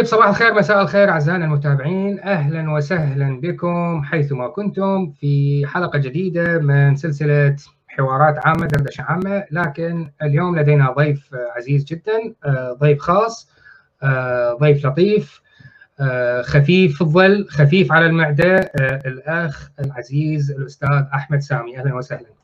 طيب صباح الخير مساء الخير أعزائنا المتابعين. أهلا وسهلا بكم حيثما كنتم في حلقة جديدة من سلسلة حوارات عامة دردشة عامة. لكن اليوم لدينا ضيف عزيز جدا ضيف خاص ضيف لطيف خفيف الظل خفيف على المعدة الأخ العزيز الأستاذ أحمد سامي. أهلا وسهلا.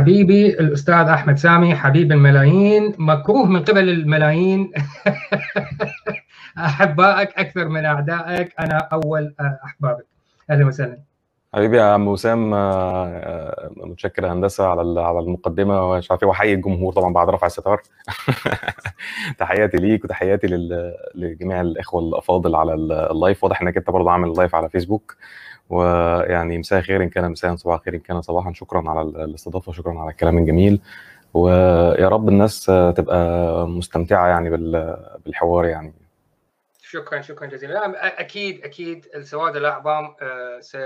حبيبي الأستاذ أحمد سامي حبيب الملايين مكروه من قبل الملايين. أحبائك أكثر من أعدائك. أنا أول أحبابك. أهلا وسهلا. حبيبي يا عم وسام متشكر هندسة على على المقدمة. ومش عارف إيه وأحيي الجمهور طبعا بعد رفع الستار. تحياتي ليك وتحياتي لجميع الإخوة الأفاضل على اللايف. واضح إنك أنت برضه عامل لايف على فيسبوك. ويعني مساء خير إن كان مساء صباح خير إن كان صباحا شكرا على الاستضافة شكرا على الكلام الجميل. ويا رب الناس تبقى مستمتعة يعني بالحوار يعني. شكرا شكرا جزيلا. أكيد أكيد السواد الأعظم س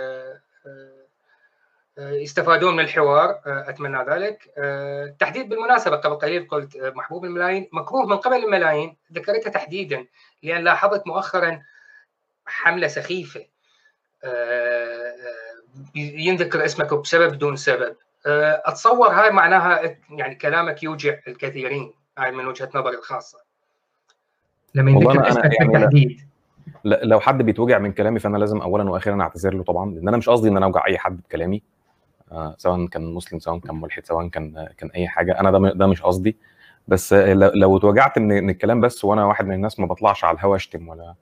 يستفادون من الحوار أتمنى ذلك. التحديد بالمناسبة قبل قليل قلت محبوب الملايين. مكروه من قبل الملايين ذكرتها تحديدا لأن لاحظت مؤخرا حملة سخيفة ينذكر اسمك بسبب دون سبب. أتصور هاي معناها يعني كلامك يوجع الكثيرين هاي من وجهة نظري الخاصة. لما ينذكر اسمك يعني بالتحديد. لو حد بيتوجع من كلامي فأنا لازم اولا وأخيرا أعتذر له طبعا لأن أنا مش قصدي إن أنا أوجع أي حد بكلامي آه سواء كان مسلم سواء كان ملحد سواء كان كان أي حاجة. أنا ده ده مش قصدي. بس لو اتوجعت من الكلام بس وأنا واحد من الناس ما بطلعش على الهوا أشتم ولا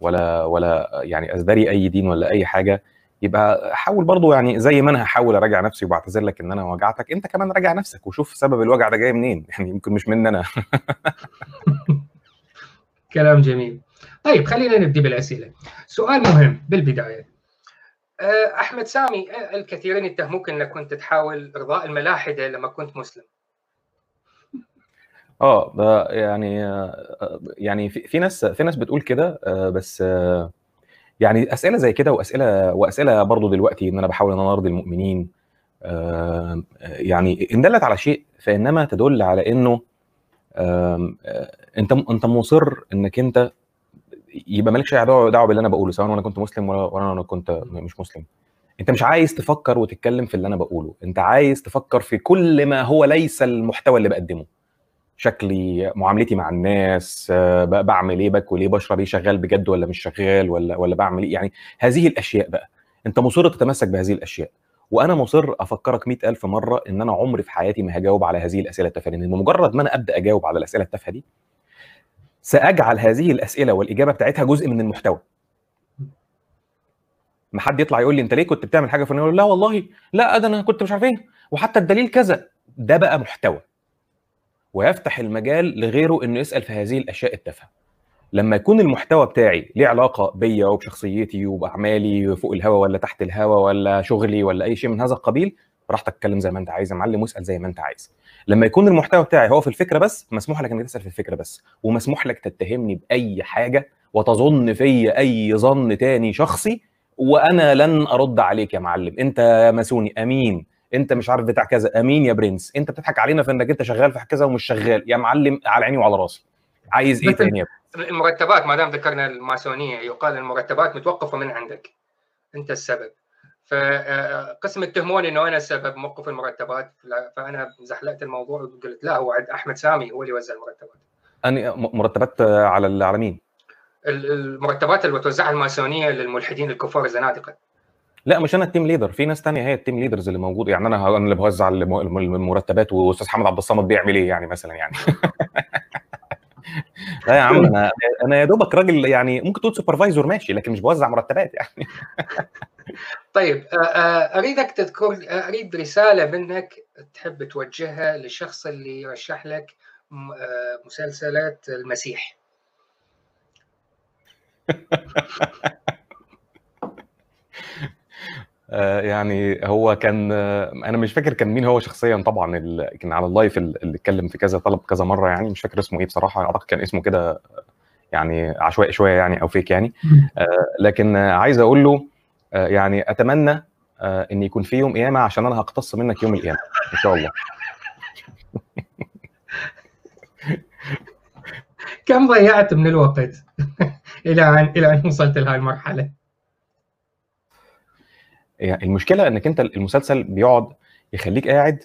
ولا ولا يعني أزدري أي دين ولا أي حاجة يبقى حاول برضو يعني زي ما أنا هحاول أراجع نفسي وبعتذر لك إن أنا وجعتك أنت كمان راجع نفسك وشوف سبب الوجع ده جاي منين. يعني يمكن مش مني أنا. كلام جميل. طيب خلينا نبدي بالأسئلة. سؤال مهم بالبداية. أحمد سامي الكثيرين يتهموك إنك كنت تحاول إرضاء الملاحدة لما كنت مسلم. آه ده يعني يعني في, في ناس في ناس بتقول كده بس يعني أسئلة زي كده وأسئلة وأسئلة برضو دلوقتي إن أنا بحاول إن أنا أرضي المؤمنين يعني إن دلت على شيء فإنما تدل على إنه أنت أنت مصر إنك أنت يبقى مالكش دعوة دعوة باللي أنا بقوله سواء أنا كنت مسلم ولا أنا كنت مش مسلم. أنت مش عايز تفكر وتتكلم في اللي أنا بقوله أنت عايز تفكر في كل ما هو ليس المحتوى اللي بقدمه. شكلي معاملتي مع الناس بعمل إيه باكل إيه بشرب إيه شغال بجد ولا مش شغال ولا ولا بعمل إيه؟ يعني هذه الأشياء بقى. أنت مصر تتمسك بهذه الأشياء. وأنا مصر أفكرك مئة ألف مرة إن أنا عمري في حياتي ما هجاوب على هذه الأسئلة التافهة. لأن بمجرد ما أنا أبدأ أجاوب على الأسئلة التافهة دي سأجعل هذه الأسئلة والإجابة بتاعتها جزء من المحتوى. ما حد يطلع يقول لي أنت ليه كنت بتعمل حاجة فلانية؟ لا والله لا أنا كنت مش عارف إيه. وحتى الدليل كذا. ده بقى محتوى. ويفتح المجال لغيره إنه يسأل في هذه الأشياء التافهة. لما يكون المحتوى بتاعي ليه علاقة بيا وبشخصيتي وبأعمالي فوق الهوا ولا تحت الهوا ولا شغلي ولا أي شيء من هذا القبيل براحتك اتكلم زي ما أنت عايز يا معلم واسأل زي ما أنت عايز. لما يكون المحتوى بتاعي هو في الفكرة بس مسموح لك إنك تسأل في الفكرة بس ومسموح لك تتهمني بأي حاجة وتظن فيا أي ظن تاني شخصي وأنا لن أرد عليك يا معلم. أنت ماسوني أمين. انت مش عارف بتاع كذا. امين يا برنس. انت بتضحك علينا في انك انت شغال في كذا ومش شغال. يا معلم على عيني وعلى راسي. عايز إيه تاني المرتبات ما دام ذكرنا الماسونية يقال المرتبات متوقفة من عندك. انت السبب. فقسم اتهموني إنه أنا السبب موقف المرتبات. فأنا زحلقت الموضوع وقلت لا هو عند أحمد سامي هو اللي يوزع المرتبات. أني مرتبات على على مين؟ المرتبات اللي بتوزعها الماسونية للملحدين الكفار الزنادقة. لا مش أنا ال team leader في ناس تانية هي ال team leaders اللي موجود. يعني أنا أنا اللي بوزع المرتبات وأستاذ حمد عبد الصمد بيعمل إيه يعني مثلا يعني. لا يا عم أنا أنا يا دوبك راجل يعني ممكن تقول supervisor ماشي لكن مش بوزع مرتبات يعني. طيب أريدك تذكر أريد رسالة منك تحب توجهها للشخص اللي يرشح لك مسلسلات المسيح. آه، يعني هو كان آه، أنا مش فاكر كان مين هو شخصيا طبعا كان على اللايف اللي اتكلم في كذا طلب كذا مرة يعني مش فاكر اسمه إيه بصراحة أعتقد كان اسمه كده يعني عشوائي شوية يعني أو فيك يعني. آه، لكن عايز أقول له يعني أتمنى إن يكون في يوم قيامة عشان أنا هقتص منك يوم القيامة إن شاء الله. كم ضيعت من الوقت إلى أن إلى أن وصلت لهذه المرحلة؟ المشكلة إنك أنت المسلسل بيقعد يخليك قاعد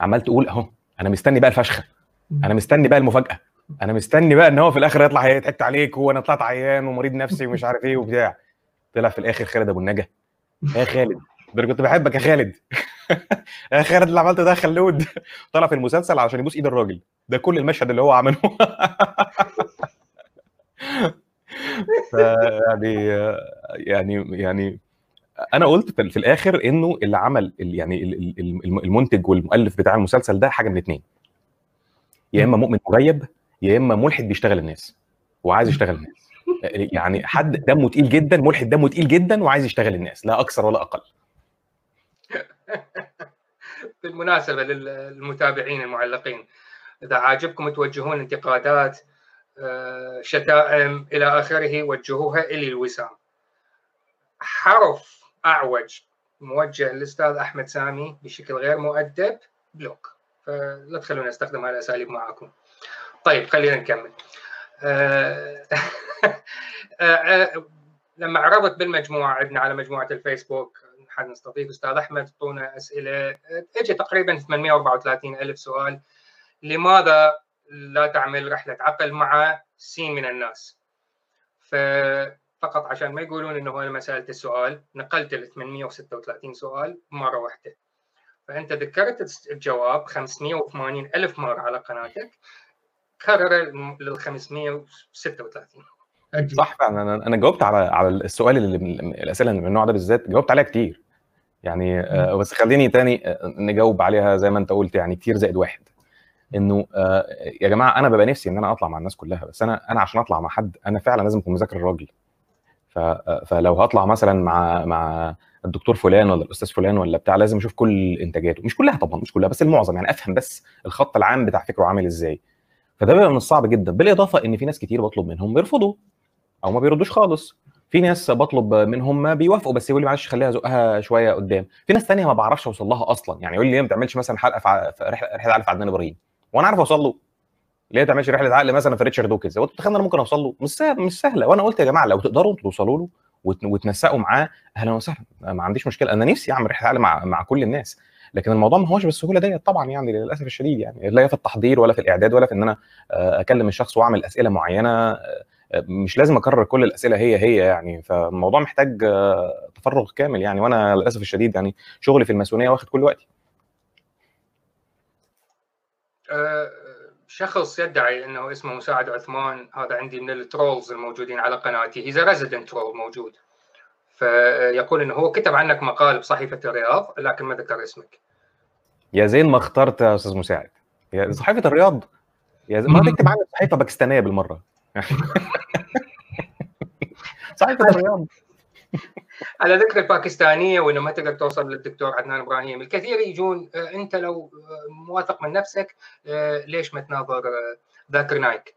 عمال تقول أهو أنا مستني بقى الفشخة أنا مستني بقى المفاجأة أنا مستني بقى إن هو في الآخر يطلع هيضحك عليك وأنا طلعت عيان ومريض نفسي ومش عارف إيه وبتاع. طلع في الآخر خالد أبو النجا. يا خالد ده أنا كنت بحبك يا خالد. يا خالد اللي عملته ده خلود طلع في المسلسل عشان يبوس إيد الراجل. ده كل المشهد اللي هو عمله. يعني يعني يعني أنا قلت في الآخر إنه اللي عمل يعني المنتج والمؤلف بتاع المسلسل ده حاجة من الاثنين يا إما مؤمن مغيب يا إما ملحد بيشتغل الناس وعايز يشتغل الناس. يعني حد دمه تقيل جدا ملحد دمه تقيل جدا وعايز يشتغل الناس لا أكثر ولا أقل. بالمناسبة للمتابعين المعلقين إذا عاجبكم توجهون انتقادات آه، شتائم إلى آخره وجهوها الي الوسام. حرف أعوج موجه للأستاذ أحمد سامي بشكل غير مؤدب بلوك. فلا تخلوني أستخدم هذه الأساليب معكم. طيب خلينا نكمل. آه، آه، آه، لما عرضت بالمجموعة عندنا على مجموعة الفيسبوك. نحن نستضيف أستاذ أحمد أعطونا أسئلة. اجى تقريبا 834 ألف سؤال. لماذا لا تعمل رحلة عقل مع سين من الناس؟ ف فقط عشان ما يقولون إنه أنا ما سألت السؤال نقلت ال 836 سؤال مرة واحدة. فأنت ذكرت الجواب 580 ألف مرة على قناتك كرر لل 536 صح فعلا. أنا أنا جاوبت على على السؤال اللي الأسئلة اللي من النوع ده بالذات جاوبت عليها كتير. يعني آه بس خليني تاني آه، نجاوب عليها زي ما أنت قلت يعني كتير زائد واحد. إنه آه يا جماعة أنا ببقى نفسي إن أنا أطلع مع الناس كلها بس أنا أنا عشان أطلع مع حد أنا فعلا لازم أكون مذاكر الراجل. فلو هطلع مثلا مع مع الدكتور فلان ولا الأستاذ فلان ولا بتاع لازم أشوف كل إنتاجاته. مش كلها طبعا مش كلها بس المعظم. يعني أفهم بس الخط العام بتاع فكره عامل إزاي. فده بيبقى من الصعب جدا. بالإضافة إن في ناس كتير بطلب منهم بيرفضوا أو ما بيردوش خالص. في ناس بطلب منهم بيوافقوا بس يقول لي معلش خليها ازقها شوية قدام. في ناس ثانية ما بعرفش أوصل لها أصلا. يعني يقول لي ليه ما بتعملش مثلا حلقة في رحله في عدنان إبراهيم؟ وأنا عارف أوصل له. ليه ما تعملش رحلة عقل مثلا في ريتشارد دوكنز. هو تتخيل أنا ممكن أوصل له؟ مش سهل مش سهلة. وأنا قلت يا جماعة لو تقدروا توصلوا له وتنسقوا معاه أهلا وسهلا. ما عنديش مشكلة. أنا نفسي أعمل رحلة عقل مع مع كل الناس. لكن الموضوع ما هوش بالسهولة ديت طبعا يعني للأسف الشديد يعني. لا في التحضير ولا في الإعداد ولا في إن أنا آه، أكلم الشخص وأعمل أسئلة معينة. آه، مش لازم أكرر كل الأسئلة هي هي يعني. فالموضوع محتاج آه، تفرغ كامل يعني. وأنا للأسف الشديد يعني شغلي في الماسونية واخد كل وقتي. شخص يدعي إنه اسمه مساعد عثمان هذا عندي من ال trolls الموجودين على قناتي. he's resident troll موجود. فيقول إنه هو كتب عنك مقال بصحيفة الرياض لكن ما ذكر اسمك. يا زين ما اخترت يا أستاذ مساعد. يا صحيفة الرياض. يا زين ما تكتب عني صحيفة باكستانية بالمرة. صحيفة الرياض. على ذكر الباكستانية وإنه ما تقدر توصل للدكتور عدنان إبراهيم، الكثير يجون آه، أنت لو آه، موافق من نفسك آه، ليش ما تناظر ذاكر نايك؟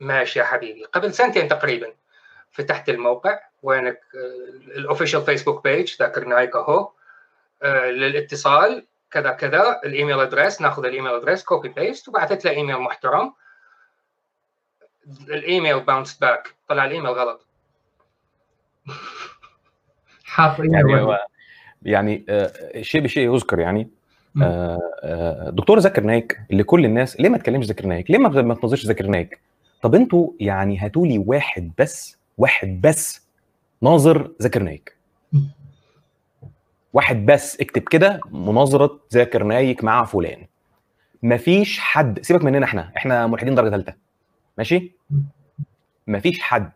ماشي يا حبيبي، قبل سنتين تقريبا فتحت الموقع وينك ال official Facebook page ذاكر نايك أهو للاتصال كذا كذا ال email address ناخذ ال email address copy paste وبعثت له إيميل محترم. الإيميل bounce back طلع الإيميل غلط. حاط يعني يعني آه شيء بشيء يذكر يعني. آه آه دكتور زكر نايك اللي كل الناس ليه ما تكلمش زكر نايك؟ ليه ما تنظرش زكر نايك؟ طب أنتوا يعني هاتوا لي واحد بس واحد بس ناظر زكر نايك واحد بس اكتب كده مناظرة ذاكر نايك مع فلان. مفيش حد سيبك مننا إحنا إحنا ملحدين درجة ثالثه ماشي؟ مفيش حد.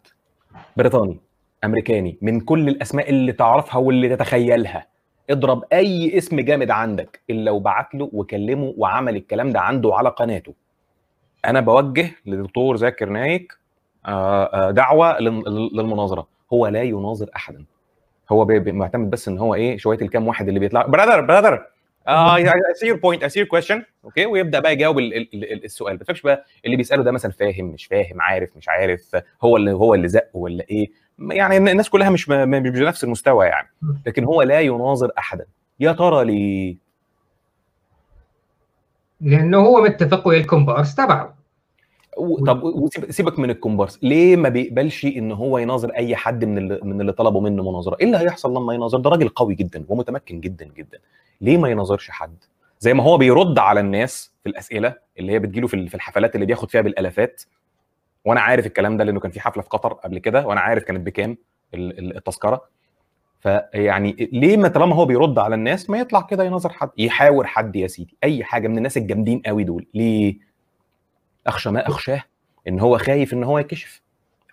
بريطاني. أمريكاني من كل الأسماء اللي تعرفها واللي تتخيلها. اضرب أي اسم جامد عندك الا وبعت له وكلمه وعمل الكلام ده عنده على قناته. أنا بوجه للدكتور زاكر نايك آه، آه، دعوة للمناظرة. هو لا يناظر احدا. هو معتمد بس إن هو إيه شوية الكام واحد اللي بيطلع. brother brother I see your point I see your question okay ويبدأ بقى يجاوب ال- ال- السؤال. ما تفهمش بقى اللي بيسأله ده مثلا فاهم مش فاهم عارف مش عارف هو اللي هو اللي زق ولا إيه. يعني الناس كلها مش مش بنفس المستوى يعني. لكن هو لا يناظر احدا. يا ترى ليه لأنه هو متفق ويا الكومبارس تبعه. طب سيبك من الكومبارس. ليه ما بيقبلش إن هو يناظر أي حد من اللي من اللي طلبوا منه مناظرة؟ إيه اللي هيحصل لما يناظر؟ ده راجل قوي جدا ومتمكن جدا جدا. ليه ما يناظرش حد؟ زي ما هو بيرد على الناس في الأسئلة اللي هي بتجيله في الحفلات اللي بياخد فيها بالألافات وأنا عارف الكلام ده لأنه كان في حفلة في قطر قبل كده وأنا عارف كانت بكام ال- ال- التذكرة. فيعني ليه ما طالما هو بيرد على الناس ما يطلع كده يناظر حد يحاور حد يا سيدي. أي حاجة من الناس الجامدين قوي دول. ليه؟ أخشى ما أخشاه. إن هو خايف إن هو يكشف.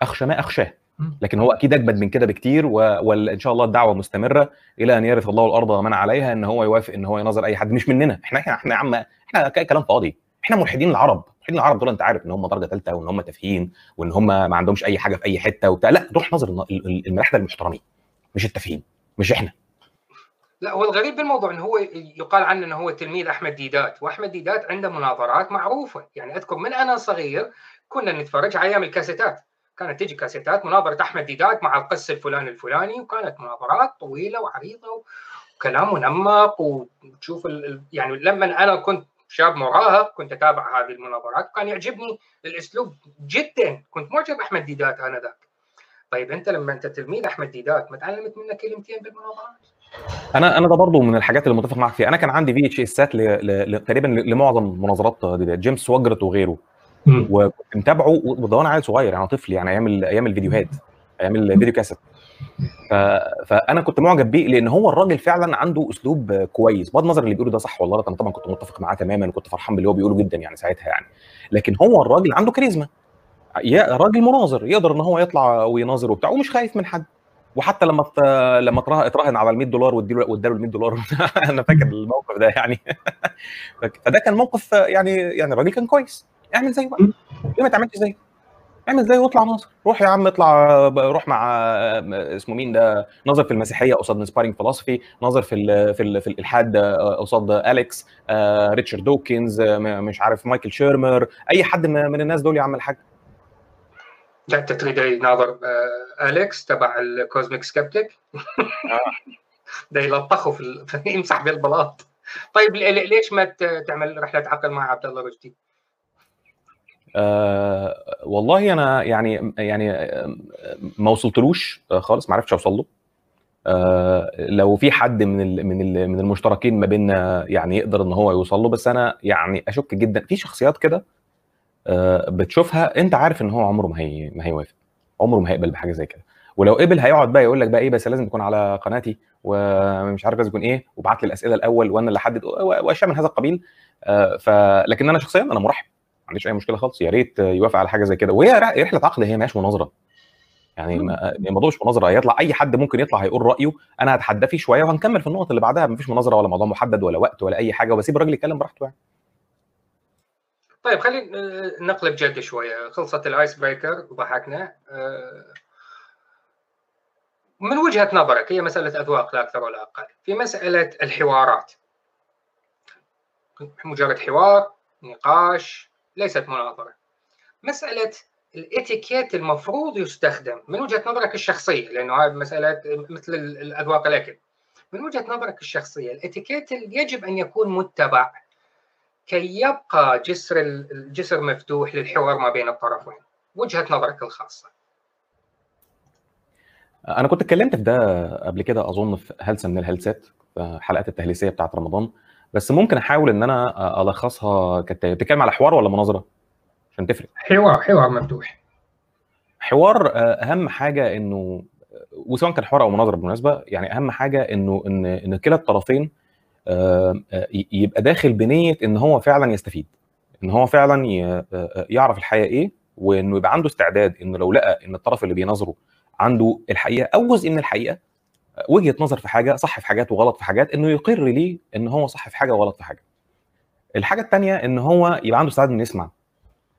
أخشى ما أخشاه. لكن هو أكيد اجمد من كده بكتير وان شاء الله الدعوة مستمرة إلى أن يرث الله الأرض ومن عليها إن هو يوافق إن هو يناظر أي حد. مش مننا. إحنا إحنا يا عم إحنا كلام فاضي. إحنا ملحدين العرب. ملحدين العرب دول انت عارف إن هم درجة ثالثه وإن هم تافهين وإن هم ما عندهمش أي حاجة في أي حتة وبتاع. لا روح ال- الملاحدة المحترمين مش التافهين مش إحنا. لا هو الغريب بالموضوع انه هو يقال عنه انه هو تلميذ أحمد ديدات وأحمد ديدات عنده مناظرات معروفة. يعني أذكر من أنا صغير كنا نتفرج على أيام الكاسيتات. كانت تجي كاسيتات مناظرة أحمد ديدات مع القس الفلاني الفلاني وكانت مناظرات طويلة وعريضة وكلام منمق وتشوف يعني لما أنا كنت شاب مراهق كنت أتابع هذه المناظرات وكان يعجبني الأسلوب جدا. كنت معجب احمد ديدات آنذاك. طيب أنت لما أنت تلميذ أحمد ديدات ما تعلمت منه كلمتين بالمناظرات؟ أنا أنا ده برضه من الحاجات اللي متفق معاك فيها. أنا كان عندي في اتش اسات تقريبا لمعظم مناظرات دي جيمس سواجرت وغيره. وكنت متابعه وده وأنا عيل صغير يعني طفل يعني أيام أيام الفيديوهات أيام الفيديو كاسيت. ف... فأنا كنت معجب بيه لأن هو الراجل فعلا عنده أسلوب كويس. بغض النظر اللي بيقوله ده صح ولا غلط أنا طبعا كنت متفق معاه تماما وكنت فرحان باللي هو بيقوله جدا يعني ساعتها يعني. لكن هو الراجل عنده كاريزما. يا راجل مناظر يقدر إن هو يطلع ويناظر وبتاع ومش خايف من حد. وحتى لما ت... لما تراه- اتراهن على ال 100 دولار واداله ال 100 دولار. أنا فاكر الموقف ده يعني. فده كان موقف يعني يعني الراجل كان كويس. اعمل زيه بقى. ليه ما تعملش زيه؟ اعمل زيه واطلع ناظر روح يا عم اطلع روح مع اسمه مين ده ناظر في المسيحية قصاد Inspiring Philosophy ناظر في ال في ال في الإلحاد قصاد أليكس آه، ريتشارد دوكنز آه، مش عارف مايكل شيرمر أي حد من الناس دول يا عم الحاج لا أنت تريد يناظر آه، أليكس تبع الكوزميك سكبتك ده يلطخه في يمسح بالبلاط. طيب ليش ما ت- تعمل رحلة عقل مع عبد الله رشدي؟ آه والله أنا يعني يعني آه، ما وصلتلوش آه، خالص ما عرفتش أوصل له. آه لو في حد من ال من ال من المشتركين ما بيننا يعني يقدر إن هو يوصل له بس أنا يعني أشك جدا. في شخصيات كده آه بتشوفها أنت عارف إن هو عمره ما هي ما هيوافق. عمره ما هيقبل بحاجة زي كده. ولو قبل هيقعد بقى يقول لك بقى إيه بس لازم تكون على قناتي ومش عارف لازم يكون إيه وبعت لي الأسئلة الأول وأنا اللي أحدد وأشياء من هذا القبيل. آه ف لكن أنا شخصيا أنا مرحب. عنديش أي مشكلة خالص. يا ريت يوافق على حاجة زي كده. وهي رح- رحلة عقد هي مش مناظرة. يعني ما- الموضوع مش مناظرة. هيطلع أي حد ممكن يطلع هيقول رأيه. أنا هتحدى فيه شوية وهنكمل في النقط اللي بعدها. مفيش مناظرة ولا موضوع محدد ولا وقت ولا أي حاجة. وبسيب الراجل يتكلم براحته يعني. طيب خلينا نقلب جد شوية. خلصت ال ice breaker وضحكنا آه، من وجهة نظرك هي مسألة أذواق لا أكثر ولا أقل. في مسألة الحوارات. مجرد حوار نقاش ليست مناظره مسألة الإتيكيت المفروض يستخدم من وجهة نظرك الشخصية لأنه هذه مسألة مثل ال- الأذواق الأكل. من وجهة نظرك الشخصية الإتيكيت يجب أن يكون متبع. كي يبقى جسر ال- الجسر مفتوح للحوار ما بين الطرفين. وجهة نظرك الخاصة. أنا كنت اتكلمت في ده قبل كده أظن في هلسة من الهلسات حلقات التهليسية بتاعت رمضان. بس ممكن أحاول إن أنا ألخصها كانت بتتكلم على حوار ولا مناظرة؟ عشان تفرق. حوار حوار مفتوح حوار أهم حاجة إنه وسواء كان حوار أو مناظرة بالمناسبة يعني أهم حاجة إنه إن إن كلا الطرفين يبقى داخل بنية إن هو فعلا يستفيد. إن هو فعلا يعرف الحقيقة إيه وإنه يبقى عنده استعداد إنه لو لقى إن الطرف اللي بيناظره عنده الحقيقة أو جزء من الحقيقة وجهة نظر في حاجة صح في حاجات وغلط في حاجات إنه يقر ليه إن هو صح في حاجة وغلط في حاجة. الحاجة الثانية إن هو يبقى عنده استعداد إنه يسمع.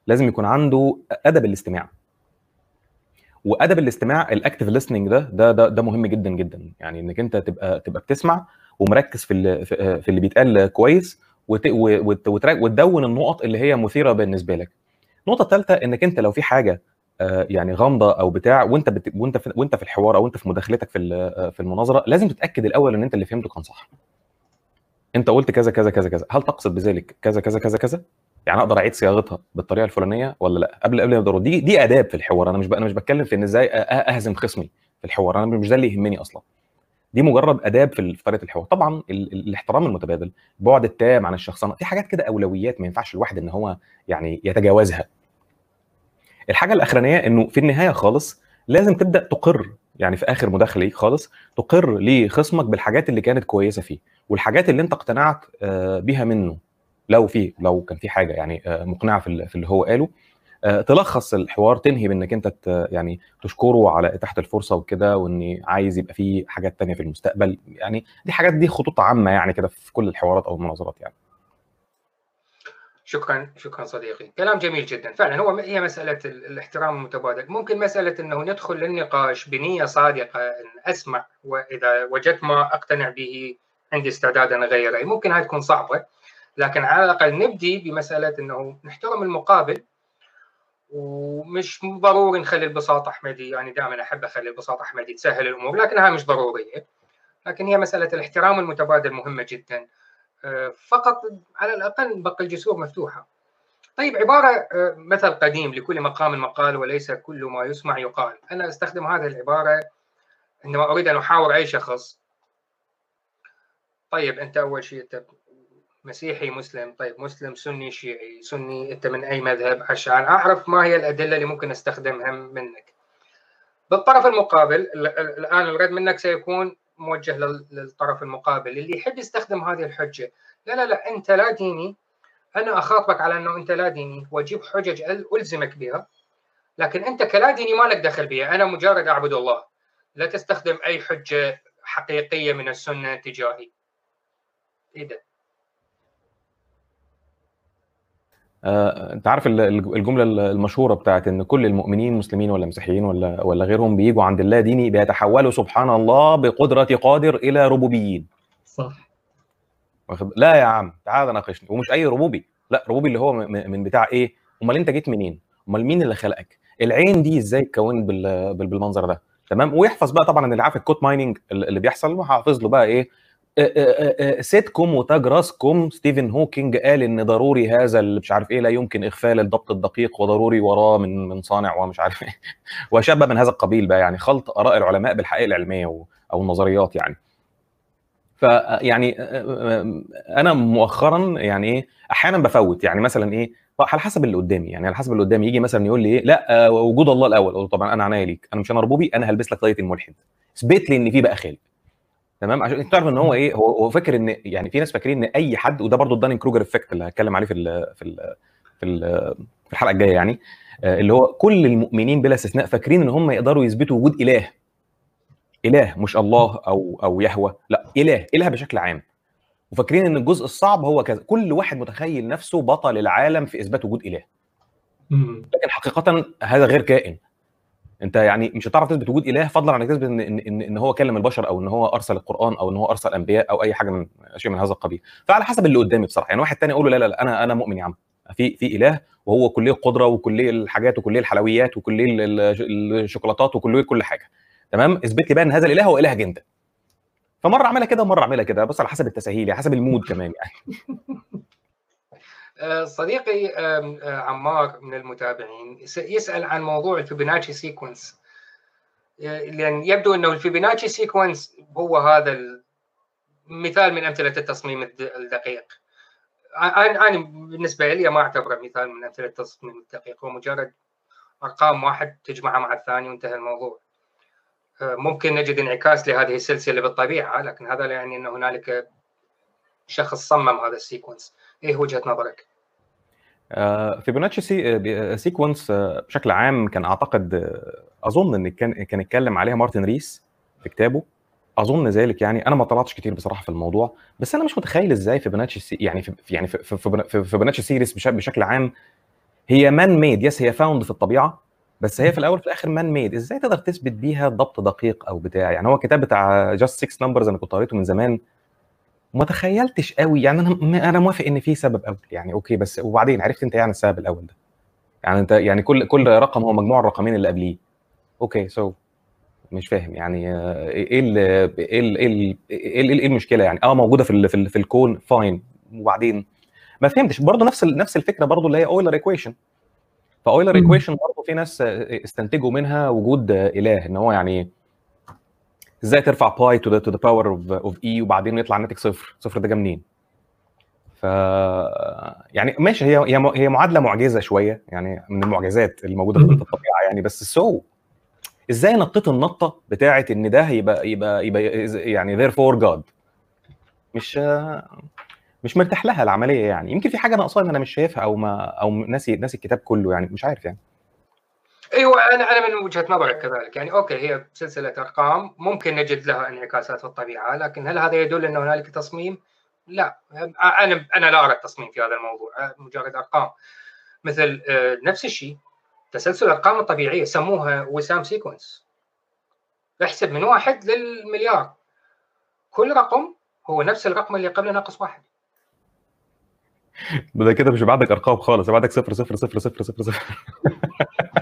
لازم يكون عنده أدب الاستماع. وأدب الاستماع الاكتف listening ده ده ده, مهم جدا جدا. يعني إنك أنت تبقى تبقى بتسمع ومركز في اللي في اللي بيتقال كويس وتدون النقط اللي هي مثيرة بالنسبة لك. النقطة الثالثه إنك أنت لو في حاجة آه، يعني غامضة أو بتاع وأنت بت... وأنت في... وأنت في الحوار أو أنت في مداخلتك في آه، في المناظرة لازم تتأكد الأول إن أنت اللي فهمته كان صح. أنت قلت كذا كذا كذا كذا هل تقصد بذلك كذا كذا كذا كذا يعني أقدر أعيد صياغتها بالطريقة الفلانية ولا لأ قبل قبل ما دي دي آداب في الحوار أنا مش ب... أنا مش بتكلم في إن إزاي أهزم خصمي في الحوار أنا مش ده اللي يهمني أصلا دي مجرد آداب في طريقة الحوار طبعا. ال- الاحترام المتبادل البعد التام عن الشخصنة في حاجات كده أولويات ما ينفعش الواحد إن هو يعني يتجاوزها الحاجة الأخرانية إنه في النهاية خالص لازم تبدأ تقر يعني في آخر مداخلة ليك خالص تقر لخصمك بالحاجات اللي كانت كويسة فيه والحاجات اللي أنت اقتنعت آه، بيها منه لو في لو كان في حاجة يعني آه، مقنعة في ال- في اللي هو قاله. آه، تلخص الحوار تنهي بإنك أنت يعني تشكره على إتاحة الفرصة وكده وان عايز يبقى في حاجات تانية في المستقبل. يعني دي حاجات دي خطوط عامة يعني كده في كل الحوارات أو المناظرات يعني. شكرا شكرا صديقي. كلام جميل جدا. فعلا هو هي مسألة ال- الاحترام المتبادل. ممكن مسألة أنه ندخل للنقاش بنية صادقة أن أسمع وإذا وجدت ما أقتنع به عندي استعداد أن أغير رأيي. ممكن هاي تكون صعبة لكن على الأقل نبدي بمسألة أنه نحترم المقابل ومش ضروري نخلي البساطة أحمدي. يعني دائما أحب أخلي البساطة أحمدي تسهل الأمور لكنها مش ضرورية. لكن هي مسألة الاحترام المتبادل مهمة جدا. فقط على الأقل نبقي الجسور مفتوحة. طيب عبارة آه، مثل قديم لكل مقام مقال وليس كل ما يسمع يقال. أنا أستخدم هذه العبارة عندما أريد أن أحاور أي شخص. طيب أنت أول شيء أنت مسيحي مسلم. طيب مسلم سني شيعي. سني أنت من أي مذهب؟ عشان أعرف ما هي الأدلة اللي ممكن أستخدمها منك. بالطرف المقابل ال- ال- الآن الرد منك سيكون موجه لل- للطرف المقابل اللي يحب يستخدم هذه الحجة. لا لا لا أنت لا ديني. أنا أخاطبك على أنه أنت لا ديني. وأجيب حجج ألزمك بها. لكن أنت كلا ديني ما لك دخل بها. أنا مجرد أعبد الله. لا تستخدم أي حجة حقيقية من السنة تجاهي. إيه ده آه، انت عارف ال- ال- الجملة المشهورة بتاعت إن كل المؤمنين مسلمين ولا مسيحيين ولا ولا غيرهم بيجوا عند الله ديني بيتحولوا سبحان الله بقدرة قادر إلى ربوبيين. صح. لا يا عم تعال ناقشني. ومش أي ربوبي. لا ربوبي اللي هو من بتاع إيه؟ أمال أنت جيت منين؟ أمال مين اللي خلقك؟ العين دي إزاي اتكونت بال- بال- بالمنظر ده؟ تمام؟ ويحفظ بقى طبعا اللي عارف ال quote mining اللي بيحصل وحافظ له بقى إيه؟ سيتكم وتاج راسكم ستيفن هوكينج قال إن ضروري هذا اللي مش عارف إيه لا يمكن إغفال الضبط الدقيق وضروري وراه من من صانع ومش عارف إيه. وشيء من هذا القبيل بقى يعني خلط آراء العلماء بالحقائق العلمية أو النظريات يعني. فيعني أنا مؤخرا يعني إيه أحيانا بفوت. يعني مثلا إيه على حسب اللي قدامي. يعني على حسب اللي قدامي يجي مثلا يقول لي إيه لا آه، وجود الله الأول. أقول طبعا أنا عناية ليك أنا مش أنا ربوبي أنا هلبس لك طاقيه الملحد. اثبت لي إن في بقى خالق. تمام؟ عشان انت تعرف ان هو إيه هو هو فاكر ان يعني في ناس فاكرين ان اي حد وده برضو ال Dunning Kruger effect اللي هتكلم عليه في ال في ال في, ال في الحلقة الجاية يعني. آه، اللي هو كل المؤمنين بلا استثناء فاكرين ان هم يقدروا يثبتوا وجود إله. إله مش الله أو أو يهوة لا إله إله بشكل عام. وفاكرين إن الجزء الصعب هو كذا. كل واحد متخيل نفسه بطل العالم في إثبات وجود إله. لكن حقيقة هذا غير كائن. انت يعني مش هتعرف تثبت وجود إله فضلا عن انك تثبت ان ان إن, هو كلم البشر أو إن هو أرسل القرآن أو إن هو أرسل أنبياء أو أي حاجة من شيء من هذا القبيل. فعلى حسب اللي قدامي بصراحة. يعني واحد تاني أقول له لا لا, لا أنا أنا مؤمن يا عم. في في إله وهو كليه القدرة وكليه الحاجات وكليه الحلويات وكليه ال- ال- الشوكولاتات وكليه كل حاجة. تمام؟ اثبت لي بقى إن هذا الإله هو الهك انت فمرة اعملها كده ومرة اعملها كده. بس على حسب التساهيل حسب ال mood كمان يعني. صديقي آم، آه، عمار من المتابعين يس- يسأل عن موضوع ال Fibonacci sequence آه، لأن يبدو إنه ال Fibonacci sequence هو هذا ال- مثال من أمثلة التصميم الد- الدقيق. أنا أنا بالنسبة لي ما أعتبره مثال من أمثلة التصميم الدقيق. هو مجرد أرقام واحد تجمعها مع الثاني وانتهى الموضوع. آه، ممكن نجد انعكاس لهذه السلسلة بالطبيعة لكن هذا لا يعني إن هنالك شخص صمم هذا ال sequence إيه وجهة نظرك؟ آه، Fibonacci se آه، sequence آه، بشكل عام كان أعتقد آه، أظن إن كان كان اتكلم عليها مارتن ريس في كتابه. أظن ذلك يعني. أنا ما طلعتش كتير بصراحة في الموضوع بس أنا مش متخيل إزاي Fibonacci se يعني في يعني في في- في- في Fibonacci series بش- بشكل عام هي man made yes هي found في الطبيعة بس هي في الأول في الآخر man made إزاي تقدر تثبت بيها ضبط دقيق أو بتاع؟ يعني هو الكتاب بتاع Just 6 Numbers أنا كنت قريته من زمان. ما تخيلتش قوي. يعني أنا أنا موافق إن في سبب أول. يعني okay بس وبعدين عرفت أنت يعني السبب الأول ده. يعني أنت يعني كل كل رقم هو مجموع الرقمين اللي قبليه. okay so so. مش فاهم. يعني آه، إيه ال إيه ال إيه ال إيه, ال- إيه المشكلة يعني؟ آه موجودة في ال في, ال في الكون fine وبعدين؟ ما فهمتش. برضه نفس ال- نفس الفكرة برضه اللي هي Euler equation فأويلر مم. equation برضه في ناس آه، استنتجوا منها وجود آه، إله. إن هو يعني إزاي ترفع pi to the power of i وبعدين يطلع الناتج صفر. صفر ده جه منين؟ ف يعني ماشي هي هي هي معادلة معجزة شوية يعني من المعجزات الموجوده في مم. الطبيعه يعني بس so إزاي نطيت النطة بتاعه إن ده يبقى يبقى يبقى يعني therefore God مش مش مرتاح لها العملية يعني. يمكن في حاجة ناقصاني أنا مش شايفها أو ما أو ناسي ناسي الكتاب كله يعني مش عارف يعني. أيوه أنا أنا من وجهة نظرك كذلك. يعني okay هي سلسلة أرقام ممكن نجد لها انعكاسات في الطبيعة لكن هل هذا يدل إن هنالك تصميم؟ لا. أنا أنا لا أرى التصميم في هذا الموضوع مجرد أرقام. مثل آه، نفس الشيء تسلسل الأرقام الطبيعية سموها وسام sequence. احسب من واحد للمليار. كل رقم هو نفس الرقم اللي قبله ناقص واحد. ده كده مش بعدك أرقام خالص بعدك صفر صفر صفر صفر صفر صفر.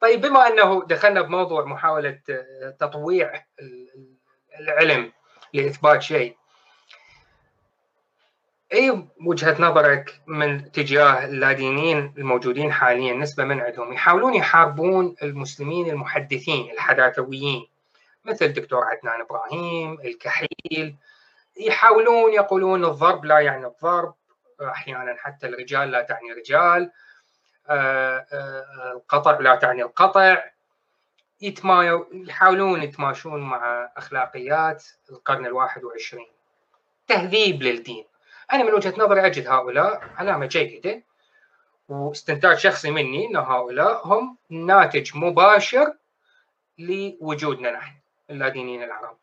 طيب بما أنه دخلنا بموضوع محاولة آه، تطويع ال- ال- العلم لإثبات شيء أي وجهة نظرك من تجاه اللادينيين الموجودين حاليا نسبة من عندهم؟ يحاولون يحاربون المسلمين المحدثين الحداثويين مثل الدكتور عدنان إبراهيم الكحيل يحاولون يقولون الضرب لا يعني الضرب أحيانا حتى الرجال لا تعني رجال القطع لا تعني القطع يتمايو يحاولون يتماشون مع أخلاقيات القرن الواحد وعشرين. تهذيب للدين. أنا من وجهة نظري أجد هؤلاء علامة جيدة واستنتاج شخصي مني إن هؤلاء هم ناتج مباشر لوجودنا نحن اللادينيين العرب.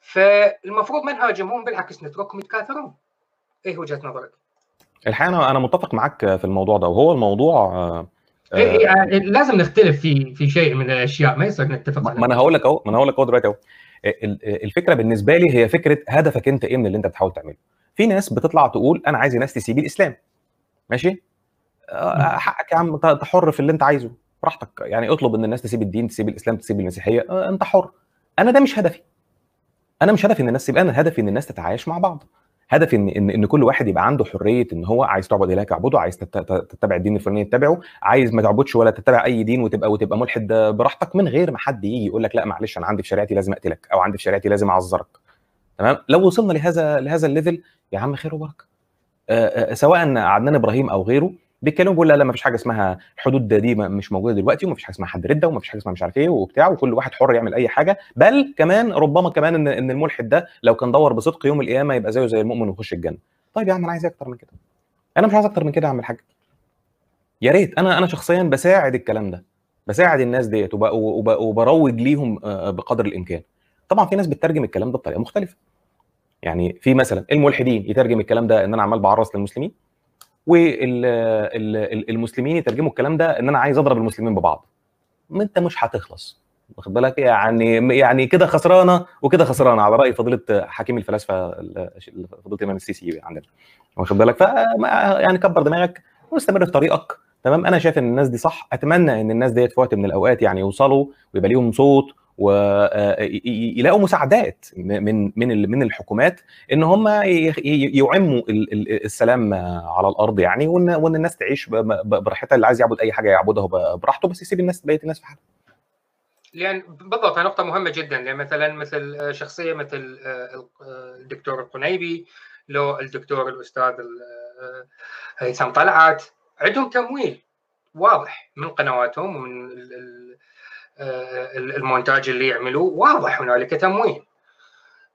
فالمفروض ما نهاجمهم بالعكس نتركهم يتكاثرون. إيه وجهة نظرك؟ الحقيقة أنا أنا متفق معاك في الموضوع ده وهو الموضوع آه، آه، إيه لازم نختلف في في شيء من الأشياء ما يصير نتفق ما أنا هقول لك أهو ما أنا هقول لك أهو دلوقتي أهو. ال- الفكرة بالنسبة لي هي فكرة هدفك أنت إيه من اللي أنت بتحاول تعمله. في ناس بتطلع تقول أنا عايز ناس تسيب الإسلام. ماشي؟ آه، حقك يا عم انت حر في اللي أنت عايزه. براحتك. يعني اطلب إن الناس تسيب الدين تسيب الإسلام تسيب المسيحية. آه، أنت حر. أنا ده مش هدفي. أنا مش هدفي إن الناس تسيب أنا هدفي إن الناس تتعايش مع بعض. هدفي إن إن إن كل واحد يبقى عنده حرية إن هو عايز تعبد إلهك اعبده عايز تت- تت- تتبع الدين الفلاني تتبعه عايز ما تعبدش ولا تتبع أي دين وتبقى وتبقى ملحد براحتك من غير ما حد يجي يقول لك لا معلش أنا عندي في شريعتي لازم أقتلك أو عندي في شريعتي لازم أعذرك. تمام؟ لو وصلنا لهذا لهذا الليفل يا عم خير وبركة. آه، آه، سواء عدنان إبراهيم أو غيره بيتكلموا بيقول لا لا ما فيش حاجة اسمها الحدود دي مش موجودة دلوقتي وما فيش حاجة اسمها حد رده وما فيش حاجة اسمها مش عارف إيه وبتاع وكل واحد حر يعمل أي حاجة. بل كمان ربما كمان ان إن الملحد ده لو كان دور بصدق يوم القيامة يبقى زيه زي المؤمن ويخش الجنة. طيب يا عم أنا عايز أكتر من كده. أنا مش عايز أكتر من كده يا عم الحاج يا ريت. أنا أنا شخصيا بساعد الكلام ده. بساعد الناس ديت وب- وب- وبروج ليهم آه، بقدر الإمكان. طبعا في ناس بتترجم الكلام ده بطريقة مختلفة. يعني في مثلا الملحدين يترجم الكلام ده إن أنا عمال بعرس للمسلمين؟ والمسلمين يترجموا الكلام ده إن أنا عايز أضرب المسلمين ببعض. أنت مش هتخلص. واخد بالك؟ يعني يعني كده خسرانة وكده خسرانة على رأي فضيلة حكيم الفلاسفة ال- فضيلة الامام السيسي عندنا. واخد بالك؟ ف يعني كبر دماغك واستمر في طريقك. تمام؟ أنا شايف إن الناس دي صح. أتمنى إن الناس ديت في وقت من الأوقات يعني يوصلوا ويبقى ليهم صوت ويلاقوا مساعدات من من من الحكومات إن هم يعموا ال- ال- السلام على الأرض يعني وان الناس تعيش براحتها اللي عايز يعبد أي حاجة يعبدها براحته بس يسيب الناس بقية الناس في حالها. لأن بالضبط نقطة مهمة جدا لأن مثلا مثل شخصية مثل آه، الدكتور القنيبي لو الدكتور الأستاذ ال- آه، هيثم طلعت عندهم تمويل واضح من قنواتهم ومن آه، المونتاج اللي يعملوه. واضح هنالك تمويل.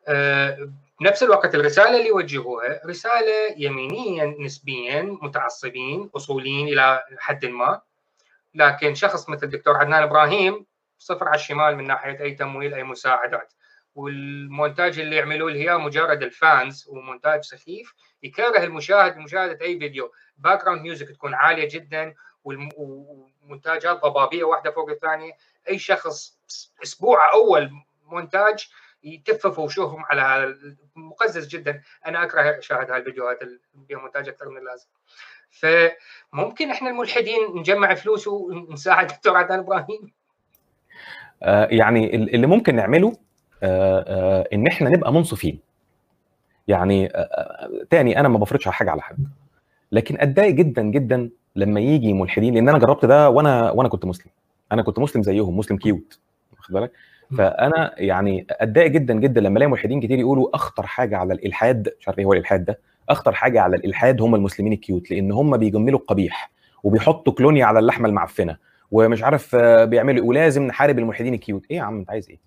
آه، بنفس الوقت الرسالة اللي يوجهوها رسالة يمينيا نسبيا متعصبين أصوليين إلى حد ما. لكن شخص مثل الدكتور عدنان إبراهيم صفر على الشمال من ناحية أي تمويل أي مساعدات. والمونتاج اللي يعملوه هي مجرد الفانز ومونتاج سخيف يكره المشاهد مشاهده أي فيديو. background music تكون عالية جدا والمونتاجات ضبابية واحدة فوق الثانية. أي شخص أسبوع أول مونتاج يتففوا وشوفهم على مقزز جدا. أنا أكره اشاهد هالفيديوهات اللي فيها مونتاج أكثر من اللازم. فممكن إحنا الملحدين نجمع فلوس ونساعد دكتور عدنان إبراهيم. آه يعني اللي ممكن نعمله آه آه إن إحنا نبقى منصفين. يعني تاني أنا ما بفرضش على حاجة على حد. لكن أتضايق جدا جدا لما يجي ملحدين لأن أنا جربت ده وأنا وأنا كنت مسلم. أنا كنت مسلم زيهم مسلم cute واخد بالك؟ فأنا يعني أتضايق جدا جدا لما ألاقي ملحدين كتير يقولوا أخطر حاجة على الإلحاد مش عارف إيه هو الإلحاد ده؟ أخطر حاجة على الإلحاد هم المسلمين ال cute لأن هم بيجملوا القبيح وبيحطوا كلونيا على اللحمة المعفنة ومش عارف بيعملوا ولازم نحارب الملحدين الكيوت إيه يا عم أنت عايز إيه؟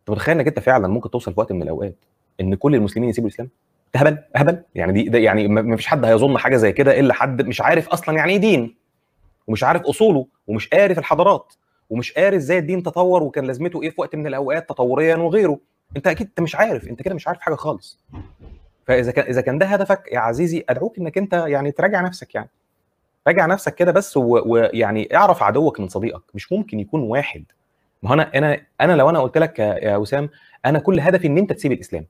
أنت متخيل إنك أنت فعلا ممكن توصل في وقت من الأوقات إن كل المسلمين يسيبوا الإسلام؟ هبل هبل. يعني دي ده يعني ما فيش حد هيظن حاجة زي كده إلا حد مش عارف أصلا يعني إيه دين. ومش عارف أصوله ومش قاري في الحضارات ومش قاري إزاي الدين تطور وكان لازمته إيه في وقت من الأوقات تطوريا وغيره. أنت أكيد أنت مش عارف أنت كده مش عارف حاجة خالص. فإذا كان إذا كان ده هدفك يا عزيزي أدعوك إنك أنت يعني تراجع نفسك يعني. راجع نفسك كده بس ويعني اعرف عدوك من صديقك. مش ممكن يكون واحد. ما أنا أنا أنا لو أنا قلت لك يا وسام أنا كل هدفي إن أنت تسيب الإسلام.